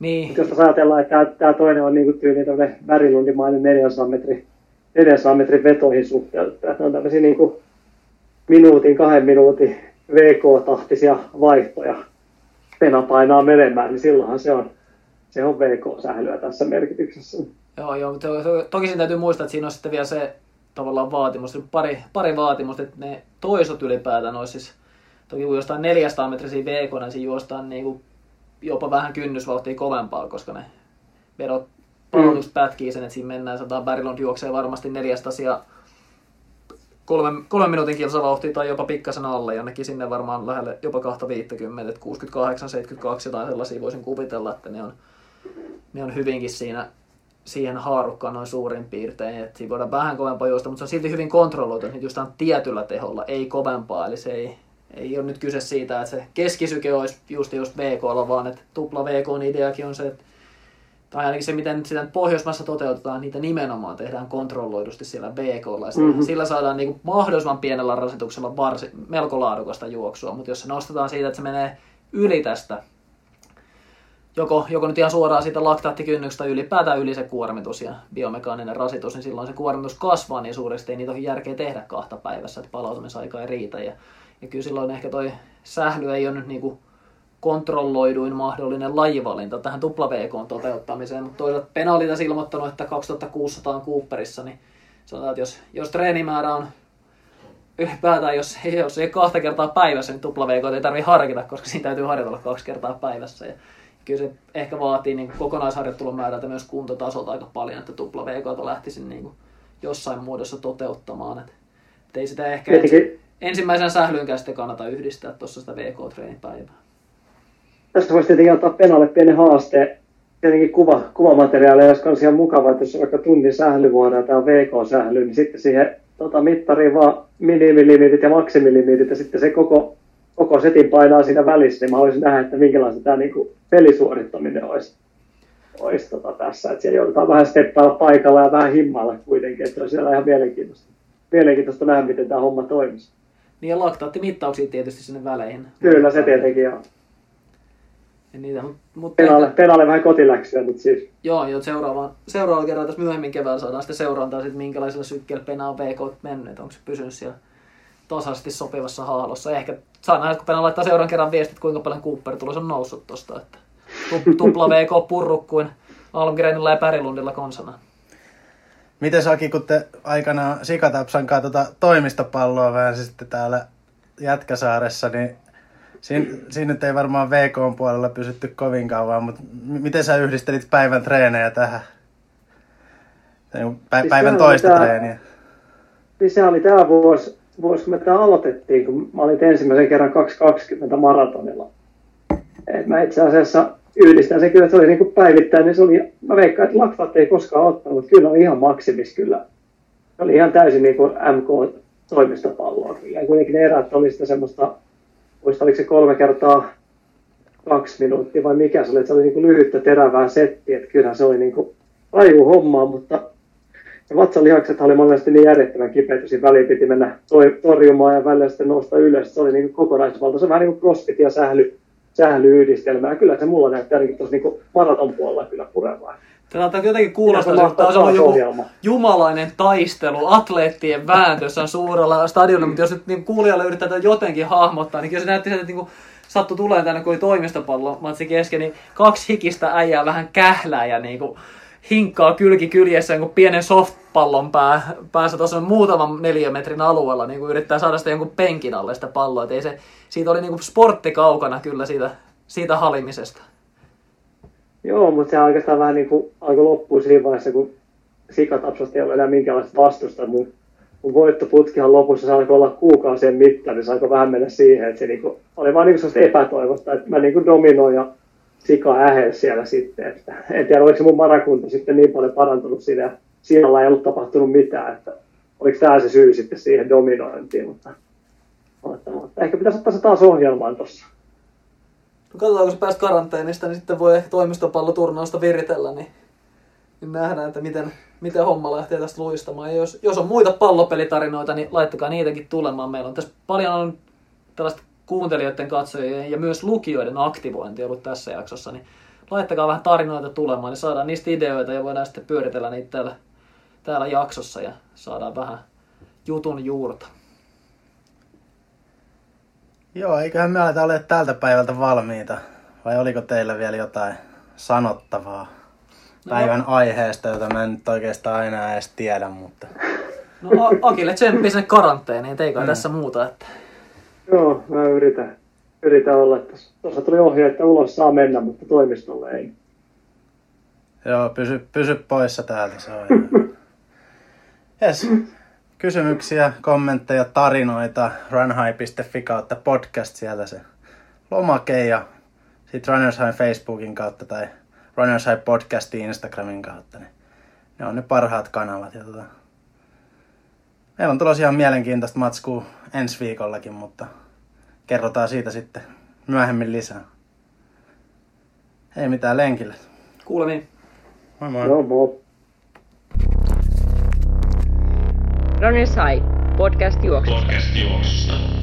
niin, Jos taas ajatellaan, että tämä, toinen on niin kuin tyyli tämmöinen värilundimainen 400 metrin, 400 metrin vetoihin suhteutettu. Että ne on tämmöisiä niin kuin minuutin, kahden minuutin VK-tahtisia vaihtoja. Pena painaa menemään, niin silloinhan se on, se on VK-sählyä tässä merkityksessä. Joo, joo, mutta to- toki siinä täytyy muistaa, että siinä on sitten vielä se tavallaan vaatimus, pari, pari vaatimusta, että ne toistot ylipäätään olisi siis, toki kun jostain 400 metrisiä VK, niin siinä juostaan niin kuin jopa vähän kynnysvauhtia kovempaa, koska ne vedot palautukset pätkii sen, että siinä mennään, sataan Barilond juoksee varmasti 400 ja kolmen, kolmen minuutin kilsavauhtia tai jopa pikkasen alle, jonnekin sinne varmaan lähelle jopa 250, että 68, 72 jotain sellaisia voisin kuvitella, että ne on, ne on hyvinkin siinä siihen haarukkaan noin suurin piirtein, että siinä voidaan vähän kovempaa juosta, mutta se on silti hyvin kontrolloitu, että just tietyllä teholla, ei kovempaa, eli se ei, ei ole nyt kyse siitä, että se keskisyke olisi just just VKlla, vaan että tupla VKn ideakin on se, että tai ainakin se, miten sitä nyt Pohjoismaissa toteutetaan, niitä nimenomaan tehdään kontrolloidusti siellä Mhm. mm-hmm. Sillä saadaan niin kuin mahdollisimman pienellä rasituksella varsi, melko laadukasta juoksua, mutta jos se nostetaan siitä, että se menee yli tästä joko, joko nyt ihan suoraan siitä laktaattikynnyksestä ylipäätään yli se kuormitus ja biomekaaninen rasitus, niin silloin se kuormitus kasvaa niin suuresti, ei niitä ole järkeä tehdä kahta päivässä, että palautumisaika ei riitä. Ja, ja kyllä silloin ehkä toi sähly ei ole nyt niinku kontrolloiduin mahdollinen lajivalinta tähän WK toteuttamiseen, mutta toisaalta Pena oli tässä ilmoittanut, että 2600 on Cooperissa, niin sanotaan, että jos, jos treenimäärä on ylipäätään, jos, jos ei kahta kertaa päivässä, niin WK ei tarvitse harkita, koska siinä täytyy harjoitella kaksi kertaa päivässä. Ja kyllä se ehkä vaatii niin kokonaisharjoittelun määrältä myös kuntotasolta aika paljon, että WK lähtisin niin kuin jossain muodossa toteuttamaan. Et, et ei sitä ehkä Tietenkin, ensimmäisen sählynkään sitten kannata yhdistää tuossa sitä VK-treenipäivää. tästä voisi tietenkin antaa Penalle pienen haasteen. Tietenkin kuva, kuvamateriaalia olisi myös ihan mukava, että jos on vaikka tunnin sählyvuoro ja tämä on VK-sähly, niin sitten siihen tota, mittariin vaan minimilimiitit ja maksimilimiitit ja sitten se koko, koko setin painaa siinä välissä, niin mä haluaisin nähdä, että minkälaista tämä niin pelisuorittaminen olisi, olisi tota, tässä. Että siellä joudutaan vähän steppailla paikalla ja vähän himmailla kuitenkin, että on siellä ihan mielenkiintoista. Mielenkiintoista nähdä, miten tämä homma toimisi. Niin ja laktaattimittauksia tietysti sinne väleihin. Kyllä se tietenkin on. Ja niitä, mut, mut Penalle, Penalle vähän kotiläksyä nyt siis. Joo, jo seuraavaan, seuraavalla kerralla tässä myöhemmin keväällä saadaan sitten seurantaa, sit minkälaisella sykkeellä Pena on VK mennyt, onko se pysynyt siellä tasaisesti sopivassa haalossa. Ehkä saa nähdä, kun Pena laittaa seuraavan kerran viestit, kuinka paljon Cooper tulos on noussut tosta, että tu- tupla VK purru kuin Almgrenilla ja Pärilundilla konsana. Miten Saki, kun te aikanaan Sikatapsan kanssa tota toimistopalloa väänsitte täällä Jätkäsaaressa, niin siinä, siinä nyt ei varmaan VK puolella pysytty kovin kauan, mutta m- miten sä yhdistelit päivän treenejä tähän? Siis päivän toista tää- treeniä. Niin se oli tämä vuosi, vuosi, me tämä aloitettiin, kun mä olin ensimmäisen kerran 220 maratonilla. Et mä itse asiassa yhdistän sen kyllä, että se oli niinku päivittäin, niin se oli, mä veikkaan, että laktaat ei koskaan ottanut, mutta kyllä oli ihan maksimis kyllä. Se oli ihan täysin niin kuin MK-toimistopalloa kyllä. Ja kuitenkin ne erät oli sitä semmoista, muista oliko se kolme kertaa kaksi minuuttia vai mikä se oli, että se oli niin kuin lyhyttä terävää settiä, että kyllähän se oli niin kuin raju hommaa, mutta ja vatsalihakset oli monesti niin järjettömän kipeitä, että siinä väliin piti mennä toi- torjumaan ja välillä sitten nousta ylös. Se oli niin kokonaisvalta. Se on vähän niin kuin crossfit ja sähly, sählyyhdistelmä. Ja kyllä se mulla näyttää ainakin tuossa niin maraton puolella kyllä purevaa. Tämä on jotenkin kuulostaa, että tämä on mahtava joku ohjelma. jumalainen taistelu atleettien vääntö jossain suurella stadionilla, mutta jos nyt niin kuulijalle yrittää tätä jotenkin hahmottaa, niin kyllä se näytti siltä, että niin sattui tulemaan tänne, kun oli toimistopallo matsi kesken, niin kaksi hikistä äijää vähän kählää ja niin kuin hinkkaa kylki kyljessä niin pienen softpallon pää, päässä tuossa muutaman neliömetrin alueella, niin kuin yrittää saada sitä jonkun penkin alle sitä palloa. Et ei se, siitä oli niin kuin sportti kaukana kyllä siitä, siitä halimisesta. Joo, mutta se oikeastaan vähän niin kuin alkoi loppua siinä vaiheessa, kun sikatapsasta ei ollut enää minkäänlaista vastusta. Mun, mun voittoputkihan lopussa se alkoi olla kuukausien mitta, niin se alkoi vähän mennä siihen, että se niin kuin, oli vaan niin kuin sellaista epätoivosta, että mä niin kuin dominoin ja sika ähes siellä sitten. Että, en tiedä, oliko se mun marakunta sitten niin paljon parantunut siinä, siellä ei ollut tapahtunut mitään, että oliko tämä se syy sitten siihen dominointiin, mutta, mutta, mutta ehkä pitäisi ottaa se taas ohjelmaan tuossa. No katsotaan, kun sä pääst karanteenista, niin sitten voi ehkä toimistopalloturnausta viritellä, niin, niin nähdään, että miten, miten homma lähtee tästä luistamaan. Ja jos, jos on muita pallopelitarinoita, niin laittakaa niitäkin tulemaan. Meillä on tässä paljon on tällaista kuuntelijoiden, katsojien ja myös lukijoiden aktivointi ollut tässä jaksossa, niin laittakaa vähän tarinoita tulemaan, niin saadaan niistä ideoita ja voidaan sitten pyöritellä niitä täällä, täällä jaksossa ja saadaan vähän jutun juurta. Joo, eiköhän me aleta ole tältä päivältä valmiita. Vai oliko teillä vielä jotain sanottavaa päivän aiheesta, jota mä en nyt oikeastaan enää edes tiedä, mutta... No Akille tsemppi sen karanteeniin, ei kai tässä muuta. Että... Joo, mä yritän, yritän olla. Tuossa, tuli ohje, että ulos saa mennä, mutta toimistolle ei. Joo, pysy, pysy poissa täältä, se on. Yes. Kysymyksiä, kommentteja, tarinoita, runhigh.fi kautta podcast sieltä se lomake ja sitten Runners High Facebookin kautta tai Runners High podcastin Instagramin kautta. Niin ne on ne parhaat kanavat. Ja tota, meillä on tulossa ihan mielenkiintoista matskua ensi viikollakin, mutta kerrotaan siitä sitten myöhemmin lisää. Ei mitään lenkille. Kuulemiin. Moi moi. Joo, moi. Runners High, podcast juoksusta. Podcast juoksusta.